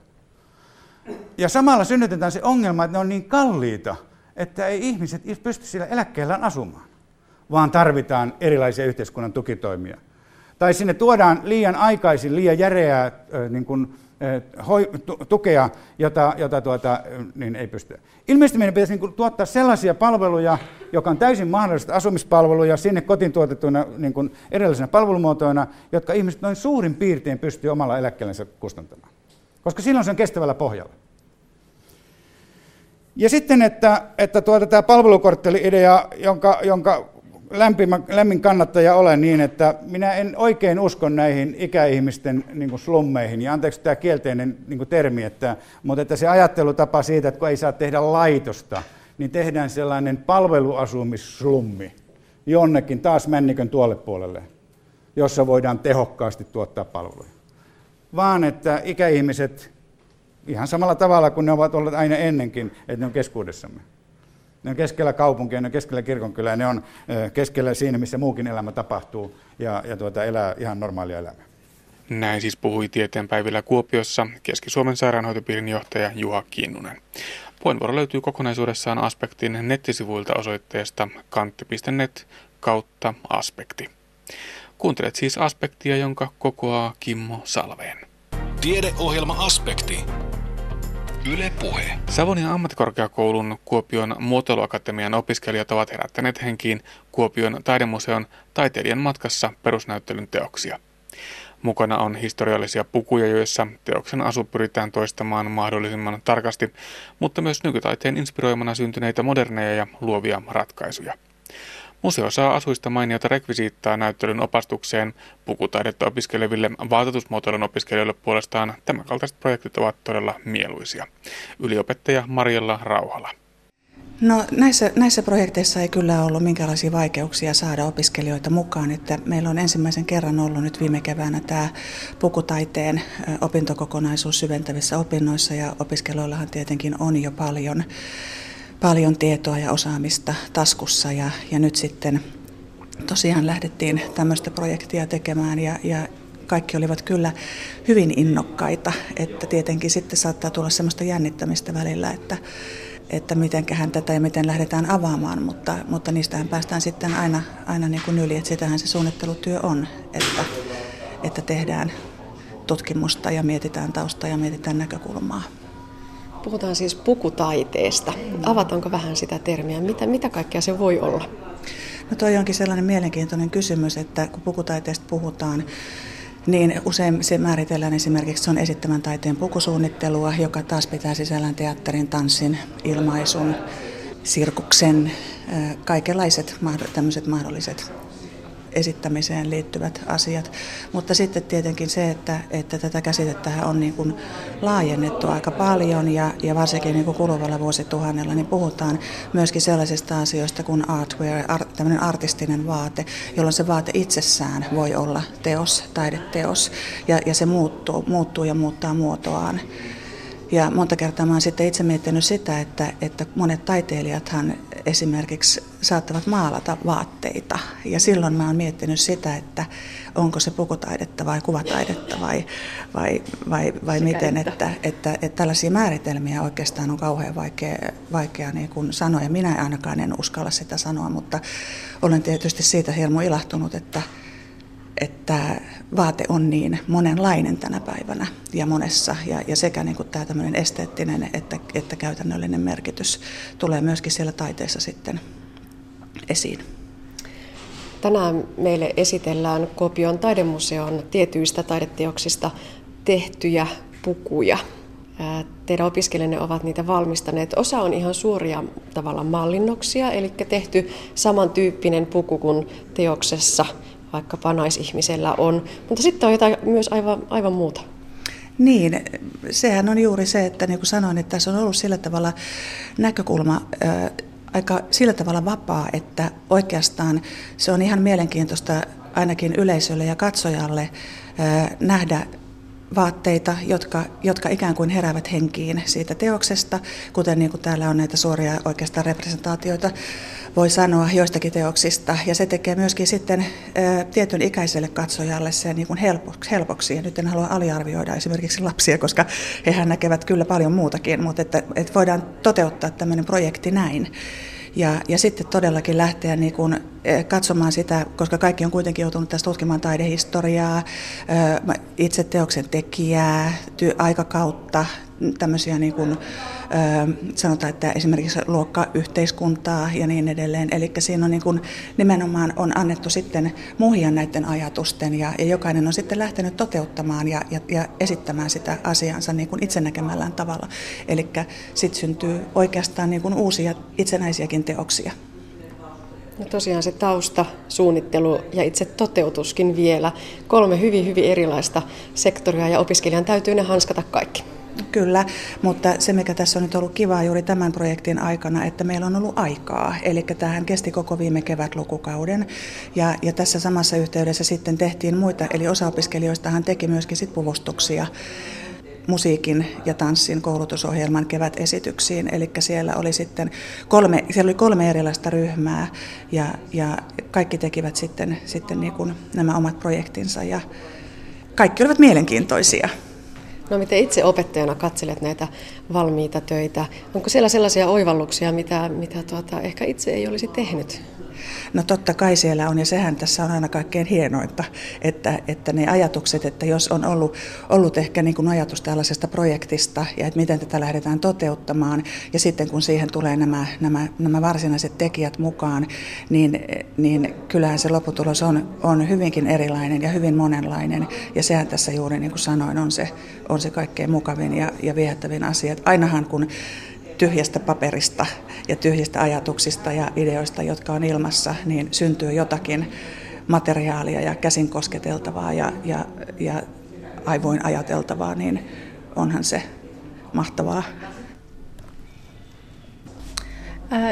Ja samalla synnytetään se ongelma, että ne on niin kalliita, että ei ihmiset pysty sillä eläkkeellään asumaan, vaan tarvitaan erilaisia yhteiskunnan tukitoimia. Tai sinne tuodaan liian aikaisin, liian järeää niin kuin, tukea, jota, jota tuota, niin ei pysty. Ilmeisesti meidän pitäisi niin tuottaa sellaisia palveluja, joka on täysin mahdollista asumispalveluja sinne kotiin tuotettuina niin kuin erillisenä palvelumuotoina, jotka ihmiset noin suurin piirtein pystyy omalla eläkkeellensä kustantamaan. Koska silloin se on kestävällä pohjalla. Ja sitten, että, että tuota, tämä palvelukortteli-idea, jonka, jonka lämpimä, lämmin kannattaja olen niin, että minä en oikein usko näihin ikäihmisten niin slummeihin. Ja anteeksi tämä kielteinen niin termi, että, mutta että se ajattelutapa siitä, että kun ei saa tehdä laitosta, niin tehdään sellainen palveluasumisslummi jonnekin taas männikön tuolle puolelle, jossa voidaan tehokkaasti tuottaa palveluja. Vaan että ikäihmiset, ihan samalla tavalla kuin ne ovat olleet aina ennenkin, että ne on keskuudessamme. Ne on keskellä kaupunkia, ne on keskellä kirkonkylää, ne on keskellä siinä, missä muukin elämä tapahtuu ja, ja tuota, elää ihan normaalia elämää. Näin siis puhui tieteenpäivillä Kuopiossa Keski-Suomen sairaanhoitopiirin johtaja Juha Kinnunen. Puheenvuoro löytyy kokonaisuudessaan Aspektin nettisivuilta osoitteesta kantti.net kautta aspekti. Kuuntelet siis Aspektia, jonka kokoaa Kimmo Salveen. Tiedeohjelma Aspekti. Yle Puhe. Savonia ammattikorkeakoulun Kuopion muotoiluakatemian opiskelijat ovat herättäneet henkiin Kuopion taidemuseon taiteilijan matkassa perusnäyttelyn teoksia. Mukana on historiallisia pukuja, joissa teoksen asu pyritään toistamaan mahdollisimman tarkasti, mutta myös nykytaiteen inspiroimana syntyneitä moderneja ja luovia ratkaisuja. Museo saa asuista mainiota rekvisiittaa näyttelyn opastukseen. Pukutaidetta opiskeleville vaatetusmuotoilun opiskelijoille puolestaan tämänkaltaiset projektit ovat todella mieluisia. Yliopettaja Marjella Rauhala. No näissä, näissä projekteissa ei kyllä ollut minkälaisia vaikeuksia saada opiskelijoita mukaan. Että meillä on ensimmäisen kerran ollut nyt viime keväänä tämä pukutaiteen opintokokonaisuus syventävissä opinnoissa ja opiskelijoillahan tietenkin on jo paljon paljon tietoa ja osaamista taskussa ja, ja nyt sitten tosiaan lähdettiin tämmöistä projektia tekemään ja, ja kaikki olivat kyllä hyvin innokkaita, että tietenkin sitten saattaa tulla semmoista jännittämistä välillä, että, että mitenköhän tätä ja miten lähdetään avaamaan, mutta, mutta niistähän päästään sitten aina, aina niin kuin yli, että sitähän se suunnittelutyö on, että, että tehdään tutkimusta ja mietitään taustaa ja mietitään näkökulmaa. Puhutaan siis pukutaiteesta. Avataanko vähän sitä termiä? Mitä, mitä kaikkea se voi olla? No toi onkin sellainen mielenkiintoinen kysymys, että kun pukutaiteesta puhutaan, niin usein se määritellään esimerkiksi, se on esittävän taiteen pukusuunnittelua, joka taas pitää sisällään teatterin, tanssin, ilmaisun, sirkuksen, kaikenlaiset tämmöiset mahdolliset esittämiseen liittyvät asiat. Mutta sitten tietenkin se, että, että tätä käsitettä on niin kuin laajennettu aika paljon ja, ja varsinkin niin kuin kuluvalla vuosituhannella niin puhutaan myöskin sellaisista asioista kuin artware, art, tämmöinen artistinen vaate, jolloin se vaate itsessään voi olla teos, taideteos ja, ja se muuttuu, muuttuu ja muuttaa muotoaan. Ja monta kertaa mä oon sitten itse miettinyt sitä, että, että monet taiteilijathan esimerkiksi saattavat maalata vaatteita. Ja silloin mä oon miettinyt sitä, että onko se pukutaidetta vai kuvataidetta vai, vai, vai, vai miten, että, että, että, että tällaisia määritelmiä oikeastaan on kauhean vaikea, vaikea niin kuin sanoa. Ja minä ainakaan en uskalla sitä sanoa, mutta olen tietysti siitä hirmu ilahtunut, että, että vaate on niin monenlainen tänä päivänä ja monessa. Ja, ja sekä niin kuin tämä esteettinen että, että käytännöllinen merkitys tulee myöskin siellä taiteessa sitten esiin. Tänään meille esitellään Kopion taidemuseon tietyistä taideteoksista tehtyjä pukuja. Teidän opiskelijanne ovat niitä valmistaneet. Osa on ihan suoria tavallaan mallinnoksia, eli tehty samantyyppinen puku kuin teoksessa – vaikkapa naisihmisellä on, mutta sitten on jotain myös aivan, aivan muuta. Niin, sehän on juuri se, että niin kuin sanoin, että tässä on ollut sillä tavalla näkökulma ää, aika sillä tavalla vapaa, että oikeastaan se on ihan mielenkiintoista ainakin yleisölle ja katsojalle ää, nähdä vaatteita, jotka, jotka ikään kuin heräävät henkiin siitä teoksesta, kuten niin kuin täällä on näitä suoria oikeastaan representaatioita voi sanoa joistakin teoksista. Ja se tekee myöskin sitten ä, tietyn ikäiselle katsojalle sen niin kuin helpoksi, helpoksi. Ja nyt en halua aliarvioida esimerkiksi lapsia, koska hehän näkevät kyllä paljon muutakin, mutta että, että voidaan toteuttaa tämmöinen projekti näin. Ja, ja sitten todellakin lähteä niin kuin katsomaan sitä, koska kaikki on kuitenkin joutunut tästä tutkimaan taidehistoriaa, itse teoksen tekijää, työ, aikakautta, tämmöisiä niin kuin, sanotaan, että esimerkiksi luokkayhteiskuntaa ja niin edelleen. Eli siinä on niin kuin, nimenomaan on annettu sitten muhia näiden ajatusten ja, ja jokainen on sitten lähtenyt toteuttamaan ja, ja, ja esittämään sitä asiansa niin kuin itse näkemällään tavalla. Eli sitten syntyy oikeastaan niin kuin uusia itsenäisiäkin teoksia. No tosiaan se tausta, suunnittelu ja itse toteutuskin vielä. Kolme hyvin, hyvin erilaista sektoria ja opiskelijan täytyy ne hanskata kaikki. Kyllä, mutta se mikä tässä on nyt ollut kivaa juuri tämän projektin aikana, että meillä on ollut aikaa. Eli tähän kesti koko viime kevät lukukauden ja, ja tässä samassa yhteydessä sitten tehtiin muita, eli osa opiskelijoistahan teki myöskin sit puvustuksia musiikin ja tanssin koulutusohjelman kevätesityksiin. Eli siellä oli sitten kolme, siellä oli kolme erilaista ryhmää ja, ja kaikki tekivät sitten, sitten niin kuin nämä omat projektinsa ja kaikki olivat mielenkiintoisia. No miten itse opettajana katselet näitä valmiita töitä. Onko siellä sellaisia oivalluksia, mitä, mitä tuota, ehkä itse ei olisi tehnyt? No totta kai siellä on, ja sehän tässä on aina kaikkein hienointa, että, että ne ajatukset, että jos on ollut, ollut ehkä niin kuin ajatus tällaisesta projektista, ja että miten tätä lähdetään toteuttamaan, ja sitten kun siihen tulee nämä, nämä, nämä varsinaiset tekijät mukaan, niin, niin kyllähän se lopputulos on, on hyvinkin erilainen ja hyvin monenlainen, ja sehän tässä juuri niin kuin sanoin, on se, on se kaikkein mukavin ja, ja viehättävin asia. Ainahan kun tyhjästä paperista ja tyhjistä ajatuksista ja ideoista, jotka on ilmassa, niin syntyy jotakin materiaalia ja käsin kosketeltavaa ja, ja, ja aivoin ajateltavaa, niin onhan se mahtavaa.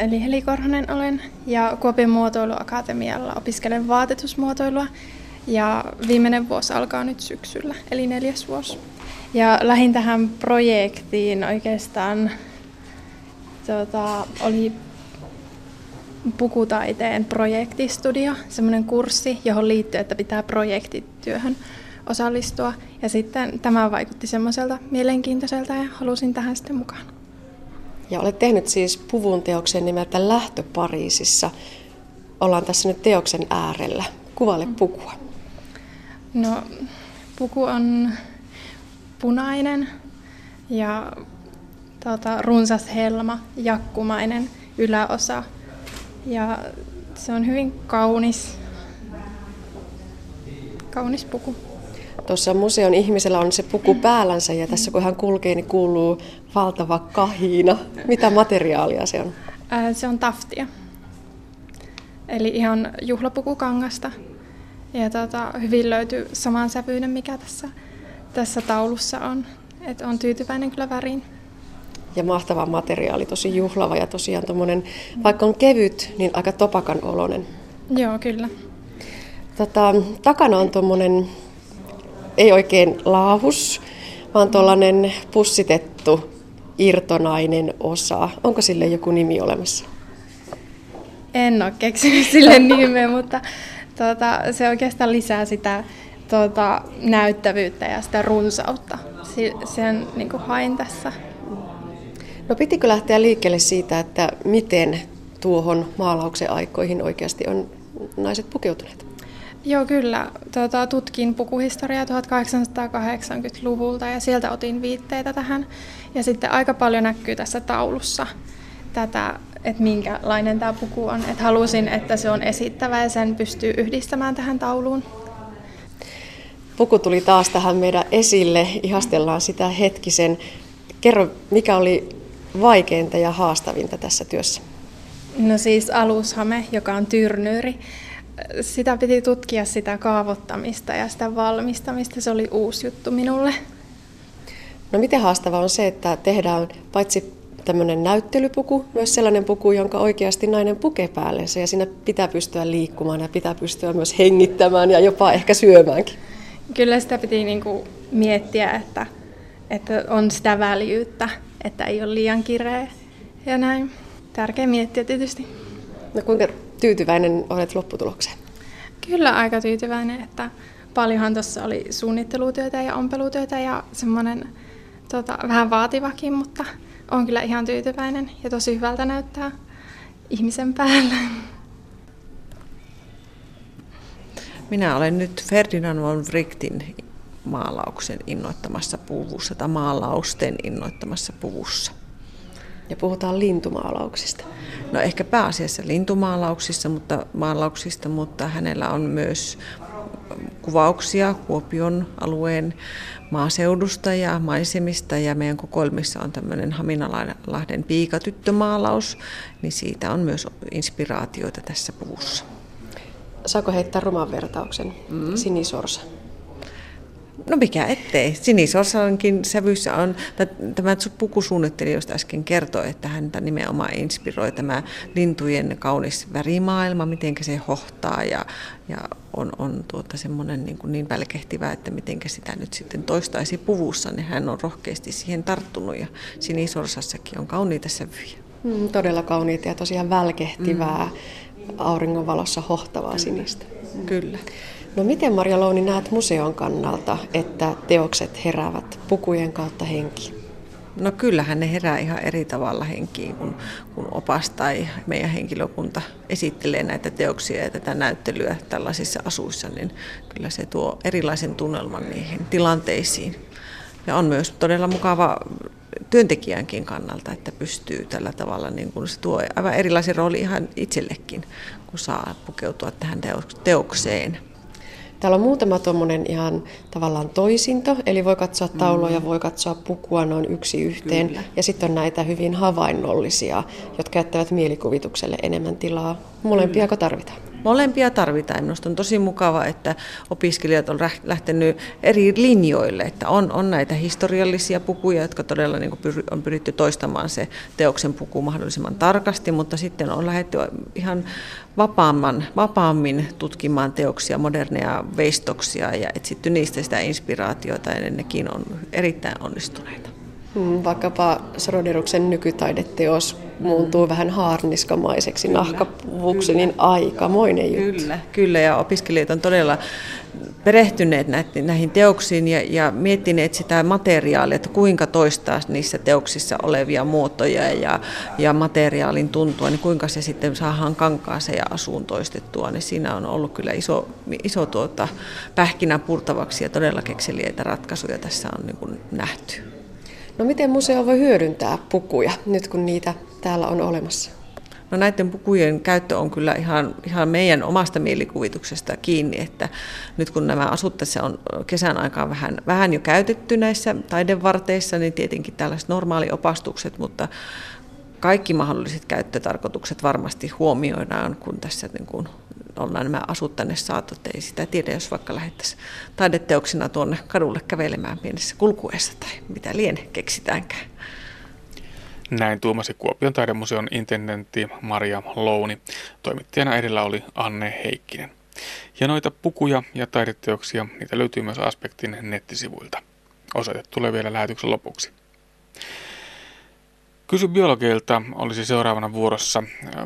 Eli Heli Korhonen olen ja Kuopion muotoiluakatemialla opiskelen vaatetusmuotoilua ja viimeinen vuosi alkaa nyt syksyllä, eli neljäs vuosi. Ja lähin tähän projektiin oikeastaan tota, oli pukutaiteen projektistudio, semmoinen kurssi, johon liittyy, että pitää projektityöhön osallistua. Ja sitten tämä vaikutti semmoiselta mielenkiintoiselta ja halusin tähän sitten mukaan. Ja olet tehnyt siis puvun teoksen nimeltä Lähtö Pariisissa. Ollaan tässä nyt teoksen äärellä. Kuvaile pukua. No, puku on punainen ja tota, runsas helma, jakkumainen yläosa. Ja se on hyvin kaunis, kaunis puku. Tuossa museon ihmisellä on se puku päällänsä ja tässä kun hän kulkee, niin kuuluu valtava kahina. Mitä materiaalia se on? Ää, se on taftia. Eli ihan juhlapukukangasta. Ja tota, hyvin löytyy saman sävyinen, mikä tässä, tässä taulussa on. Et on tyytyväinen kyllä väriin ja mahtava materiaali, tosi juhlava ja tosiaan tuommoinen, vaikka on kevyt, niin aika topakan oloinen. Joo, kyllä. Tota, takana on tuommoinen, ei oikein laahus, vaan tuollainen pussitettu irtonainen osa. Onko sille joku nimi olemassa? En ole keksinyt sille nimeä, mutta tuota, se oikeastaan lisää sitä tuota, näyttävyyttä ja sitä runsautta. Sen niin hain tässä. No pitikö lähteä liikkeelle siitä, että miten tuohon maalauksen aikoihin oikeasti on naiset pukeutuneet? Joo, kyllä. Tuota, tutkin pukuhistoriaa 1880-luvulta ja sieltä otin viitteitä tähän. Ja sitten aika paljon näkyy tässä taulussa tätä, että minkälainen tämä puku on. Että halusin, että se on esittävä ja sen pystyy yhdistämään tähän tauluun. Puku tuli taas tähän meidän esille. Ihastellaan sitä hetkisen. Kerro, mikä oli vaikeinta ja haastavinta tässä työssä? No siis alushame, joka on tyrnyyri. Sitä piti tutkia sitä kaavoittamista ja sitä valmistamista. Se oli uusi juttu minulle. No miten haastava on se, että tehdään paitsi tämmöinen näyttelypuku, myös sellainen puku, jonka oikeasti nainen pukee päällensä ja siinä pitää pystyä liikkumaan ja pitää pystyä myös hengittämään ja jopa ehkä syömäänkin. Kyllä sitä piti niinku miettiä, että, että on sitä väljyyttä että ei ole liian kireä ja näin. Tärkeä miettiä tietysti. No kuinka tyytyväinen olet lopputulokseen? Kyllä aika tyytyväinen, että paljonhan tuossa oli suunnittelutyötä ja ompelutyötä ja semmoinen tota, vähän vaativakin, mutta on kyllä ihan tyytyväinen ja tosi hyvältä näyttää ihmisen päällä. Minä olen nyt Ferdinand von Wrightin maalauksen innoittamassa puvussa tai maalausten innoittamassa puvussa. Ja puhutaan lintumaalauksista. No ehkä pääasiassa lintumaalauksista, mutta, maalauksista, mutta hänellä on myös kuvauksia Kuopion alueen maaseudusta ja maisemista ja meidän kokoelmissa on tämmöinen Haminalahden piikatyttömaalaus, niin siitä on myös inspiraatioita tässä puvussa. Saako heittää ruman vertauksen? Mm. Sinisorsa. No mikä ettei. Sinisorsankin sävyssä on, tämä pukusuunnittelija, josta äsken kertoi, että häntä nimenomaan inspiroi tämä lintujen kaunis värimaailma, miten se hohtaa ja, ja on, on tuota semmoinen niin, kuin niin välkehtivä, että miten sitä nyt sitten toistaisi puvussa, niin hän on rohkeasti siihen tarttunut ja sinisorsassakin on kauniita sävyjä. Mm, todella kauniita ja tosiaan välkehtivää, mm. auringonvalossa hohtavaa sinistä. Kyllä. No miten Marja Louni näet museon kannalta, että teokset heräävät pukujen kautta henkiin? No kyllähän ne herää ihan eri tavalla henkiin, kun, kun opas tai meidän henkilökunta esittelee näitä teoksia ja tätä näyttelyä tällaisissa asuissa, niin kyllä se tuo erilaisen tunnelman niihin tilanteisiin. Ja on myös todella mukava työntekijänkin kannalta, että pystyy tällä tavalla, niin kun se tuo aivan erilaisen rooli ihan itsellekin, kun saa pukeutua tähän teokseen. Täällä on muutama tuommoinen ihan tavallaan toisinto, eli voi katsoa tauloja, mm. voi katsoa pukua noin yksi yhteen. Kyllä. Ja sitten on näitä hyvin havainnollisia, jotka jättävät mielikuvitukselle enemmän tilaa. Molempiako tarvitaan? Molempia tarvitaan. Minusta on tosi mukava, että opiskelijat on lähtenyt eri linjoille, että on, on näitä historiallisia pukuja, jotka todella niin on pyritty toistamaan se teoksen puku mahdollisimman tarkasti, mutta sitten on lähdetty ihan vapaamman, vapaammin tutkimaan teoksia, moderneja veistoksia ja etsitty niistä sitä inspiraatiota ja nekin on erittäin onnistuneita. Hmm, vaikkapa Sroderuksen nykytaideteos muuntuu vähän haarniskamaiseksi nahkapuvuksi, niin aikamoinen juttu. Kyllä, kyllä, ja opiskelijat on todella perehtyneet näihin teoksiin ja, ja miettineet sitä materiaalia, että kuinka toistaa niissä teoksissa olevia muotoja ja, ja materiaalin tuntua, niin kuinka se sitten saadaan kankaaseen ja asuun toistettua, niin siinä on ollut kyllä iso, iso tuota, pähkinä purtavaksi ja todella kekseliäitä ratkaisuja tässä on niin kuin nähty. No miten museo voi hyödyntää pukuja nyt kun niitä täällä on olemassa? No näiden pukujen käyttö on kyllä ihan, ihan meidän omasta mielikuvituksesta kiinni, että nyt kun nämä asut tässä on kesän aikaan vähän, vähän jo käytetty näissä taidevarteissa, niin tietenkin tällaiset normaaliopastukset, mutta kaikki mahdolliset käyttötarkoitukset varmasti huomioidaan, kun tässä niin kun ollaan nämä asut tänne saatu. Ei sitä tiedä, jos vaikka lähdettäisiin taideteoksina tuonne kadulle kävelemään pienessä kulkueessa tai mitä liene keksitäänkään. Näin tuumasi Kuopion taidemuseon intendentti Maria Louni. Toimittajana edellä oli Anne Heikkinen. Ja noita pukuja ja taideteoksia, niitä löytyy myös Aspektin nettisivuilta. Osoite tulee vielä lähetyksen lopuksi. Kysy biologilta olisi seuraavana vuorossa.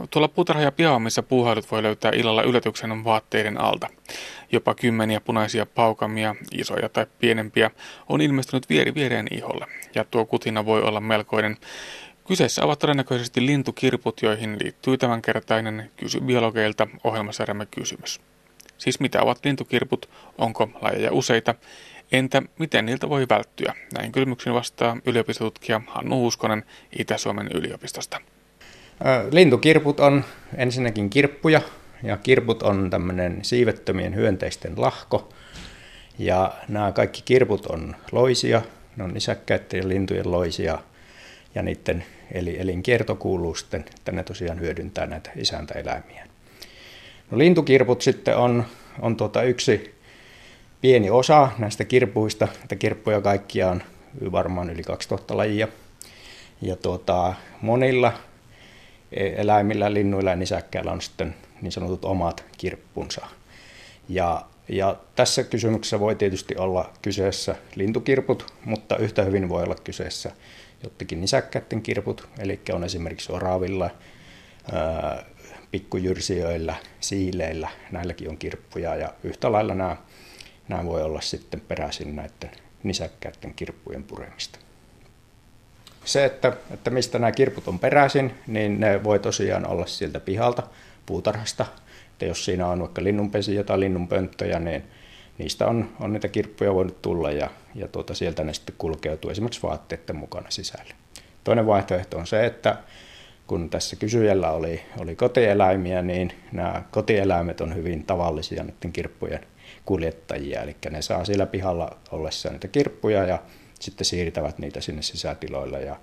Tuolla puutarha- ja pihaa, missä puuhailut voi löytää illalla yllätyksen vaatteiden alta. Jopa kymmeniä punaisia paukamia, isoja tai pienempiä, on ilmestynyt vieri viereen iholle. Ja tuo kutina voi olla melkoinen. Kyseessä ovat todennäköisesti lintukirput, joihin liittyy tämänkertainen Kysy biologeilta ohjelmasarjamme kysymys. Siis mitä ovat lintukirput, onko lajeja useita, entä miten niiltä voi välttyä? Näin kysymyksiin vastaa yliopistotutkija Hannu Huuskonen Itä-Suomen yliopistosta. Lintukirput on ensinnäkin kirppuja, ja kirput on tämmöinen siivettömien hyönteisten lahko. Ja nämä kaikki kirput on loisia, ne on nisäkkäiden ja lintujen loisia, ja niiden eli elinkierto kuuluu sitten, että ne tosiaan hyödyntää näitä isäntäeläimiä. No, lintukirput sitten on, on tuota yksi pieni osa näistä kirpuista, että kirppuja kaikkiaan varmaan yli 2000 lajia. Ja tuota, monilla eläimillä, linnuilla ja nisäkkäillä on sitten niin sanotut omat kirppunsa. Ja, ja tässä kysymyksessä voi tietysti olla kyseessä lintukirput, mutta yhtä hyvin voi olla kyseessä jottekin nisäkkäiden kirput, eli on esimerkiksi oravilla, pikkujyrsijöillä, siileillä, näilläkin on kirppuja ja yhtä lailla nämä, nämä voi olla sitten peräisin näiden nisäkkäiden kirppujen puremista. Se, että, että mistä nämä kirput on peräisin, niin ne voi tosiaan olla sieltä pihalta, puutarhasta. Että jos siinä on vaikka linnunpesiä tai linnunpönttöjä, niin niistä on, on niitä kirppuja voinut tulla ja, ja tuota, sieltä ne sitten kulkeutuu esimerkiksi vaatteiden mukana sisälle. Toinen vaihtoehto on se, että kun tässä kysyjällä oli, oli kotieläimiä, niin nämä kotieläimet on hyvin tavallisia näiden kirppujen kuljettajia. Eli ne saa siellä pihalla ollessa niitä kirppuja ja sitten siirtävät niitä sinne sisätiloille. Ja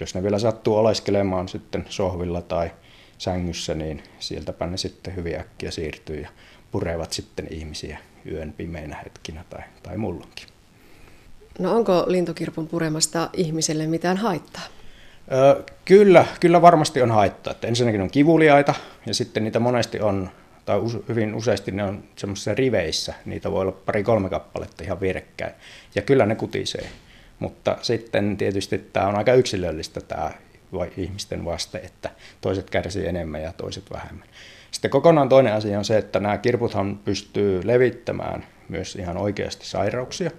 jos ne vielä sattuu oleskelemaan sitten sohvilla tai sängyssä, niin sieltäpä ne sitten hyvin äkkiä siirtyy ja purevat sitten ihmisiä yön pimeinä hetkinä tai, tai mullonkin. No onko lintukirpun puremasta ihmiselle mitään haittaa? Öö, kyllä, kyllä varmasti on haittaa. Että ensinnäkin on kivuliaita ja sitten niitä monesti on, tai hyvin useasti ne on semmoisissa riveissä. Niitä voi olla pari-kolme kappaletta ihan vierekkäin. Ja kyllä ne kutisee. Mutta sitten tietysti tämä on aika yksilöllistä tämä ihmisten vaste, että toiset kärsii enemmän ja toiset vähemmän. Sitten kokonaan toinen asia on se, että nämä kirputhan pystyy levittämään myös ihan oikeasti sairauksia.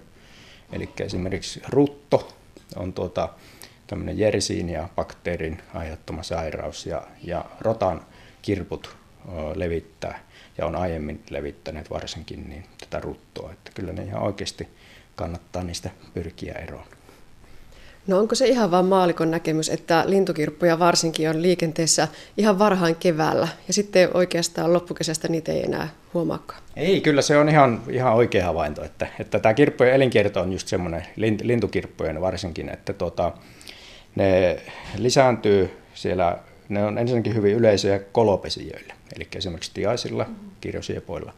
Eli esimerkiksi rutto on tuota, tämmöinen jersiinia bakteerin aiheuttama sairaus ja, ja rotan kirput levittää ja on aiemmin levittäneet varsinkin niin tätä ruttoa, että kyllä ne ihan oikeasti kannattaa niistä pyrkiä eroon. No onko se ihan vain maalikon näkemys, että lintukirppuja varsinkin on liikenteessä ihan varhain keväällä ja sitten oikeastaan loppukesästä niitä ei enää huomaakaan? Ei, kyllä se on ihan, ihan oikea havainto, että, että tämä kirppujen elinkierto on just semmoinen, lintukirppujen varsinkin, että tota, ne lisääntyy siellä, ne on ensinnäkin hyvin yleisiä kolopesijöillä, eli esimerkiksi tiaisilla, kirjosiepoilla.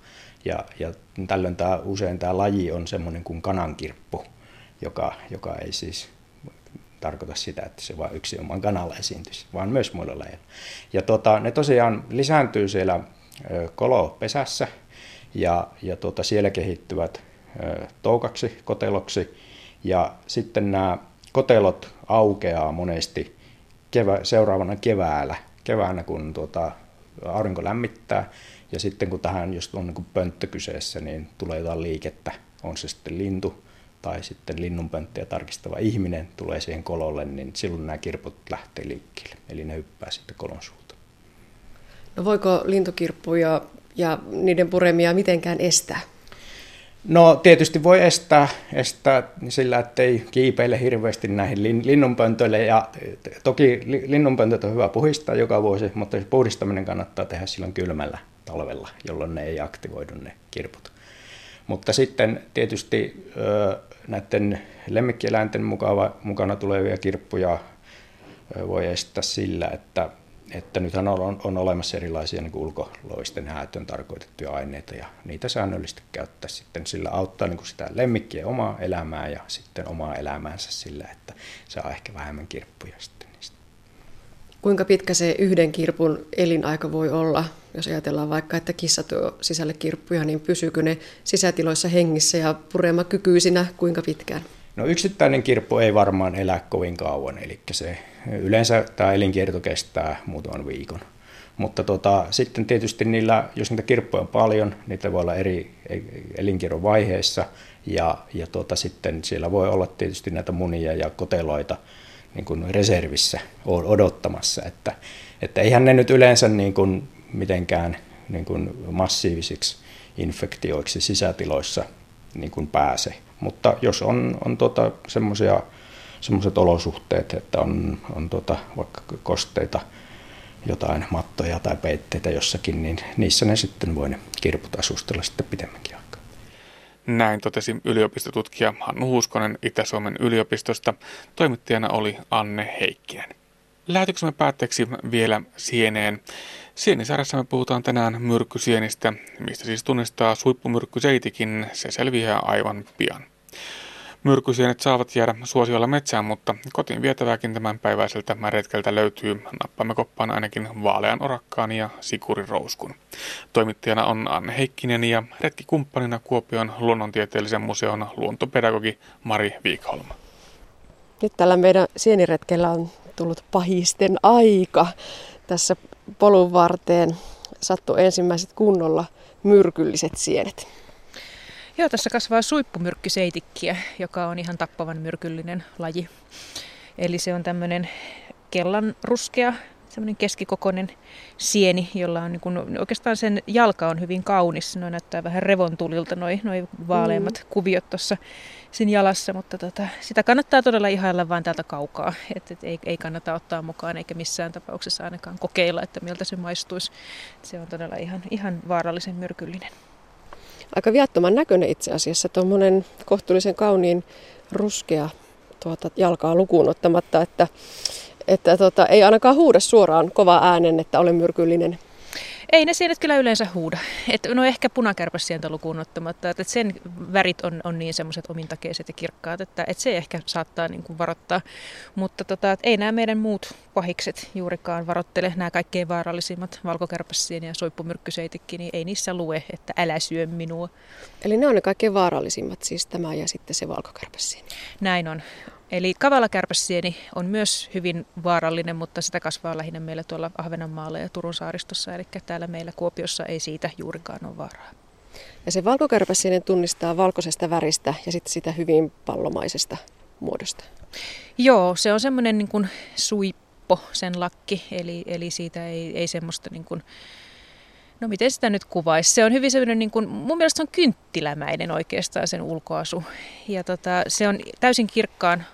Ja, ja tällöin tämä, usein tämä laji on semmoinen kuin kanankirppu, joka, joka ei siis tarkoita sitä, että se vain yksi oman kanalla esiintyisi, vaan myös muilla lajeilla. Ja tota, ne tosiaan lisääntyy siellä kolopesässä ja, ja tota, siellä kehittyvät toukaksi, koteloksi ja sitten nämä kotelot aukeaa monesti kevä, seuraavana keväällä, keväänä kun tuota, aurinko lämmittää ja sitten kun tähän jos on niin pönttö kyseessä, niin tulee jotain liikettä, on se sitten lintu tai sitten linnunpönttiä tarkistava ihminen tulee siihen kololle, niin silloin nämä kirput lähtee liikkeelle, eli ne hyppää sitten kolon suuta. No voiko lintukirppuja ja niiden puremia mitenkään estää? No tietysti voi estää, estää sillä, ettei kiipeile hirveästi näihin linnunpöntöille. Ja toki linnunpöntöt on hyvä puhistaa joka vuosi, mutta puhdistaminen kannattaa tehdä silloin kylmällä talvella, jolloin ne ei aktivoidu ne kirput. Mutta sitten tietysti näiden lemmikkieläinten mukana tulevia kirppuja voi estää sillä, että, että nythän on, on olemassa erilaisia niin ulkoloisten häätön tarkoitettuja aineita ja niitä säännöllisesti käyttää sitten sillä auttaa niin sitä lemmikkiä omaa elämää ja sitten omaa elämäänsä sillä, että saa ehkä vähemmän kirppuja sitten niistä. Kuinka pitkä se yhden kirpun elinaika voi olla? Jos ajatellaan vaikka, että kissa tuo sisälle kirppuja, niin pysyykö ne sisätiloissa hengissä ja puremakykyisinä kuinka pitkään? No yksittäinen kirppu ei varmaan elä kovin kauan, eli se, yleensä tämä elinkierto kestää muutaman viikon. Mutta tota, sitten tietysti niillä, jos niitä kirppuja on paljon, niitä voi olla eri elinkierron vaiheissa ja, ja tota, sitten siellä voi olla tietysti näitä munia ja koteloita niin kuin reservissä odottamassa, että, että eihän ne nyt yleensä niin kuin mitenkään niin kuin massiivisiksi infektioiksi sisätiloissa niin kuin pääse. Mutta jos on, on tuota, semmoiset olosuhteet, että on, on tuota, vaikka kosteita, jotain mattoja tai peitteitä jossakin, niin niissä ne sitten voi ne kirput asustella sitten pidemmänkin aikaa. Näin totesi yliopistotutkija Hannu Huuskonen Itä-Suomen yliopistosta. Toimittajana oli Anne Heikkinen. Lähetyksemme päätteeksi vielä sieneen. Sienisarjassa me puhutaan tänään myrkkysienistä, mistä siis tunnistaa suippumyrkkyseitikin, se selviää aivan pian. Myrkkysienet saavat jäädä suosiolla metsään, mutta kotiin vietävääkin tämän päiväiseltä retkeltä löytyy. Nappamme koppaan ainakin vaalean orakkaan ja sikurirouskun. Toimittajana on Anne Heikkinen ja retkikumppanina Kuopion luonnontieteellisen museon luontopedagogi Mari Viikholm. Nyt tällä meidän sieniretkellä on tullut pahisten aika. Tässä polun varteen sattui ensimmäiset kunnolla myrkylliset sienet. Joo, tässä kasvaa suippumyrkkyseitikkiä, joka on ihan tappavan myrkyllinen laji. Eli se on tämmöinen kellan ruskea, semmoinen keskikokoinen sieni, jolla on niin kun, oikeastaan sen jalka on hyvin kaunis. Noin näyttää vähän revontulilta noin noi vaaleimmat mm. kuviot tuossa siinä jalassa, mutta tota, sitä kannattaa todella ihailla vain täältä kaukaa. Et, et ei, ei kannata ottaa mukaan eikä missään tapauksessa ainakaan kokeilla, että miltä se maistuisi. Se on todella ihan, ihan vaarallisen myrkyllinen. Aika viattoman näköinen itse asiassa, tuommoinen kohtuullisen kauniin ruskea tuota, jalkaa lukuun ottamatta, että, että tota, ei ainakaan huuda suoraan kova äänen, että olen myrkyllinen. Ei ne sienet kyllä yleensä huuda. Et, no ehkä punakärpäsientä lukuun ottamatta, että et sen värit on, on niin semmoiset omintakeiset ja kirkkaat, että et se ehkä saattaa niin kuin varoittaa. Mutta tota, ei nämä meidän muut pahikset juurikaan varoittele, nämä kaikkein vaarallisimmat, valkokärpäsieni ja soippumyrkkyseitikki, niin ei niissä lue, että älä syö minua. Eli ne on ne kaikkein vaarallisimmat, siis tämä ja sitten se valkokärpäsieni. Näin on. Eli kavalakärpäsieni on myös hyvin vaarallinen, mutta sitä kasvaa lähinnä meillä tuolla Ahvenanmaalla ja Turun saaristossa, eli täällä meillä Kuopiossa ei siitä juurikaan ole vaaraa. Ja se valkokärpäsieni tunnistaa valkoisesta väristä ja sitten sitä hyvin pallomaisesta muodosta? Joo, se on semmoinen niin kuin suippo, sen lakki, eli, eli siitä ei, ei semmoista niin kuin, no miten sitä nyt kuvaisi? Se on hyvin semmoinen, niin kuin, mun mielestä se on kynttilämäinen oikeastaan sen ulkoasu. Ja tota, se on täysin kirkkaan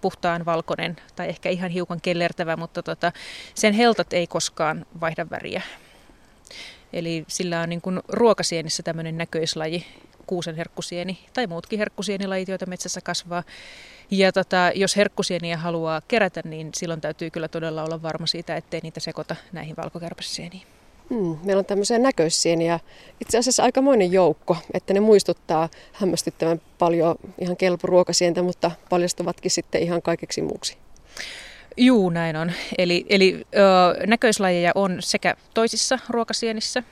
puhtaan valkoinen tai ehkä ihan hiukan kellertävä, mutta tota, sen heltat ei koskaan vaihda väriä. Eli sillä on niin kuin ruokasienissä tämmöinen näköislaji, kuusen herkkusieni tai muutkin herkkusienilajit, joita metsässä kasvaa. Ja tota, jos herkkusieniä haluaa kerätä, niin silloin täytyy kyllä todella olla varma siitä, ettei niitä sekoita näihin valkokärpäsieniin. Hmm, meillä on tämmöisiä näköissieniä, itse asiassa aikamoinen joukko, että ne muistuttaa hämmästyttävän paljon ihan kelporuokasientä, mutta paljastuvatkin sitten ihan kaikeksi muuksi. Juu, näin on. Eli, eli ö, näköislajeja on sekä toisissa ruokasienissä,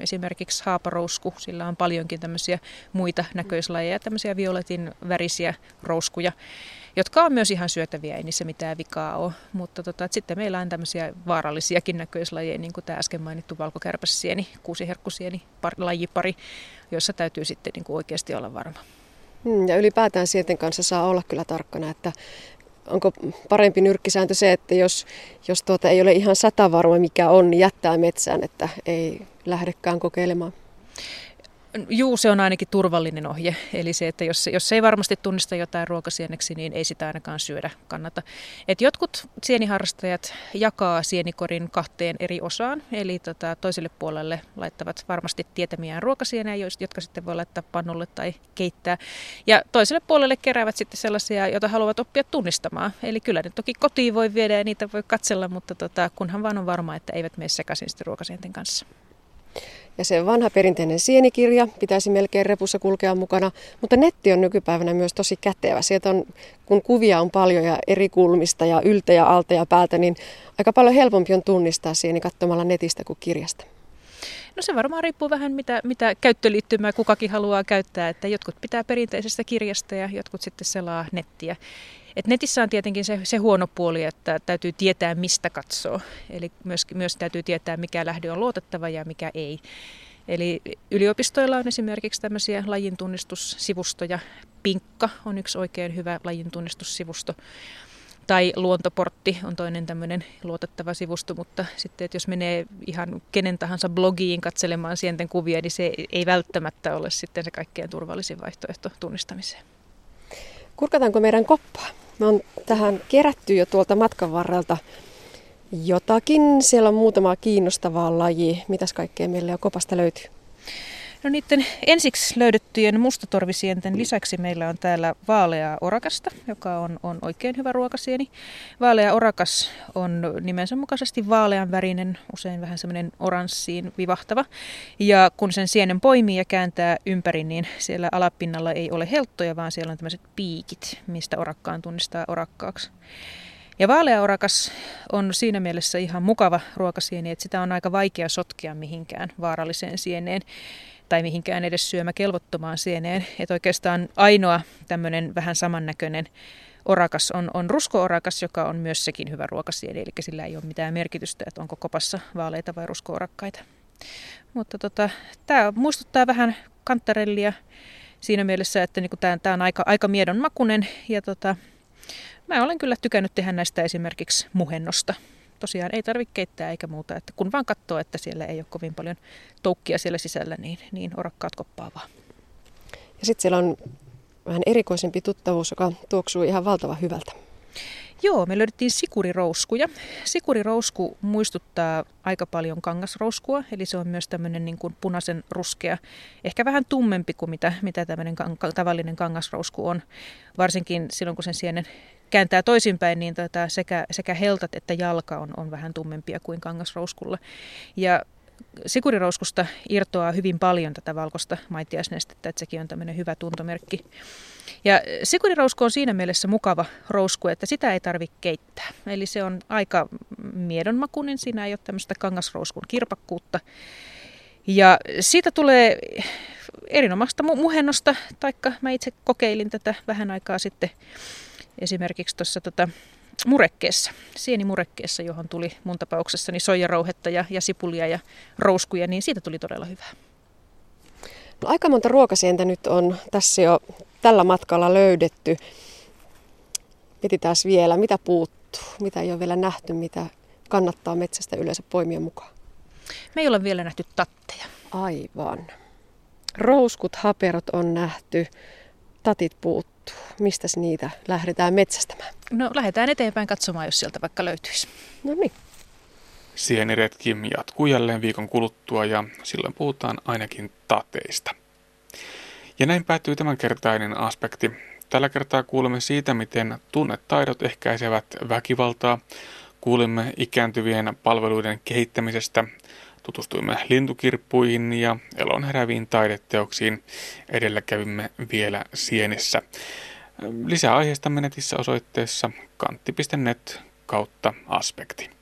esimerkiksi haaparousku, sillä on paljonkin tämmöisiä muita näköislajeja, tämmöisiä violetin värisiä rouskuja, jotka on myös ihan syötäviä, ei niissä mitään vikaa ole. Mutta tota, sitten meillä on tämmöisiä vaarallisiakin näköislajeja, niin kuin tämä äsken mainittu valkokärpäsieni, kuusiherkkusieni, par, lajipari, jossa täytyy sitten niin kuin oikeasti olla varma. Hmm, ja ylipäätään sienten kanssa saa olla kyllä tarkkana, että onko parempi nyrkkisääntö se, että jos, jos tuota ei ole ihan satavarma mikä on, niin jättää metsään, että ei lähdekään kokeilemaan? Juu, se on ainakin turvallinen ohje. Eli se, että jos, jos ei varmasti tunnista jotain ruokasieneksi, niin ei sitä ainakaan syödä kannata. Et jotkut sieniharrastajat jakaa sienikorin kahteen eri osaan. Eli tota, toiselle puolelle laittavat varmasti tietämiään ruokasienejä, jotka sitten voi laittaa pannulle tai keittää. Ja toiselle puolelle keräävät sitten sellaisia, joita haluavat oppia tunnistamaan. Eli kyllä ne toki kotiin voi viedä ja niitä voi katsella, mutta tota, kunhan vaan on varma, että eivät mene sekaisin sitten ruokasienten kanssa. Ja se vanha perinteinen sienikirja pitäisi melkein repussa kulkea mukana, mutta netti on nykypäivänä myös tosi kätevä. Sieltä on, kun kuvia on paljon ja eri kulmista ja yltä ja alta ja päältä, niin aika paljon helpompi on tunnistaa sieni katsomalla netistä kuin kirjasta. No se varmaan riippuu vähän, mitä, mitä käyttöliittymää kukakin haluaa käyttää. Että jotkut pitää perinteisestä kirjasta ja jotkut sitten selaa nettiä. Et netissä on tietenkin se, se huono puoli, että täytyy tietää, mistä katsoo. Eli myös, myös täytyy tietää, mikä lähde on luotettava ja mikä ei. Eli yliopistoilla on esimerkiksi tämmöisiä lajintunnistussivustoja. Pinkka on yksi oikein hyvä lajintunnistussivusto. Tai Luontoportti on toinen tämmöinen luotettava sivusto, mutta sitten että jos menee ihan kenen tahansa blogiin katselemaan sienten kuvia, niin se ei välttämättä ole sitten se kaikkein turvallisin vaihtoehto tunnistamiseen. Kurkataanko meidän koppaa? Me on tähän kerätty jo tuolta matkan varrelta jotakin. Siellä on muutama kiinnostavaa laji. Mitäs kaikkea meillä jo kopasta löytyy? No niiden ensiksi löydettyjen mustatorvisienten lisäksi meillä on täällä vaaleaa orakasta, joka on, on oikein hyvä ruokasieni. Vaalea orakas on nimensä mukaisesti vaalean värinen, usein vähän semmoinen oranssiin vivahtava. Ja kun sen sienen poimii ja kääntää ympäri, niin siellä alapinnalla ei ole helttoja, vaan siellä on tämmöiset piikit, mistä orakkaan tunnistaa orakkaaksi. Ja vaalea orakas on siinä mielessä ihan mukava ruokasieni, että sitä on aika vaikea sotkea mihinkään vaaralliseen sieneen tai mihinkään edes syömäkelvottomaan sieneen. Että oikeastaan ainoa tämmöinen vähän samannäköinen orakas on, on rusko-orakas, joka on myös sekin hyvä ruokasieni, eli sillä ei ole mitään merkitystä, että onko kopassa vaaleita vai rusko-orakkaita. Mutta tota, tämä muistuttaa vähän kantarellia siinä mielessä, että niinku tämä on aika, aika miedon makunen ja tota, mä olen kyllä tykännyt tehdä näistä esimerkiksi muhennosta tosiaan ei tarvitse keittää eikä muuta, että kun vaan katsoo, että siellä ei ole kovin paljon toukkia siellä sisällä, niin, niin orakkaat koppaa vaan. Ja sitten siellä on vähän erikoisempi tuttavuus, joka tuoksuu ihan valtavan hyvältä. Joo, me löydettiin sikurirouskuja. Sikurirousku muistuttaa aika paljon kangasrouskua, eli se on myös tämmöinen niin kuin punaisen ruskea, ehkä vähän tummempi kuin mitä, mitä tämmöinen tavallinen kangasrousku on. Varsinkin silloin, kun sen sienen kääntää toisinpäin, niin tota sekä, sekä heltat että jalka on, on vähän tummempia kuin kangasrouskulla. Ja sikurirouskusta irtoaa hyvin paljon tätä valkoista maitiaisnestettä, että sekin on tämmöinen hyvä tuntomerkki. Ja sikurirousku on siinä mielessä mukava rousku, että sitä ei tarvitse keittää. Eli se on aika miedonmakuinen, siinä ei ole tämmöistä kangasrouskun kirpakkuutta. Ja siitä tulee erinomaista muhennosta, taikka mä itse kokeilin tätä vähän aikaa sitten esimerkiksi tuossa tota, murekkeessa, sienimurekkeessa, johon tuli mun tapauksessani soijarauhetta ja, ja sipulia ja rouskuja, niin siitä tuli todella hyvää. No, aika monta ruokasientä nyt on tässä jo tällä matkalla löydetty. Mietitään vielä, mitä puuttuu, mitä ei ole vielä nähty, mitä kannattaa metsästä yleensä poimia mukaan. Me ei ole vielä nähty tatteja. Aivan. Rouskut, haperot on nähty, tatit puuttuu. Mistä niitä lähdetään metsästämään? No lähdetään eteenpäin katsomaan, jos sieltä vaikka löytyisi. No niin. Sieniretki jatkuu jälleen viikon kuluttua ja silloin puhutaan ainakin tateista. Ja näin päättyy tämänkertainen aspekti. Tällä kertaa kuulemme siitä, miten tunnetaidot ehkäisevät väkivaltaa. Kuulimme ikääntyvien palveluiden kehittämisestä, tutustuimme lintukirppuihin ja elon heräviin taideteoksiin. Edellä kävimme vielä Sienissä. Lisää aiheesta netissä osoitteessa kantti.net kautta aspekti.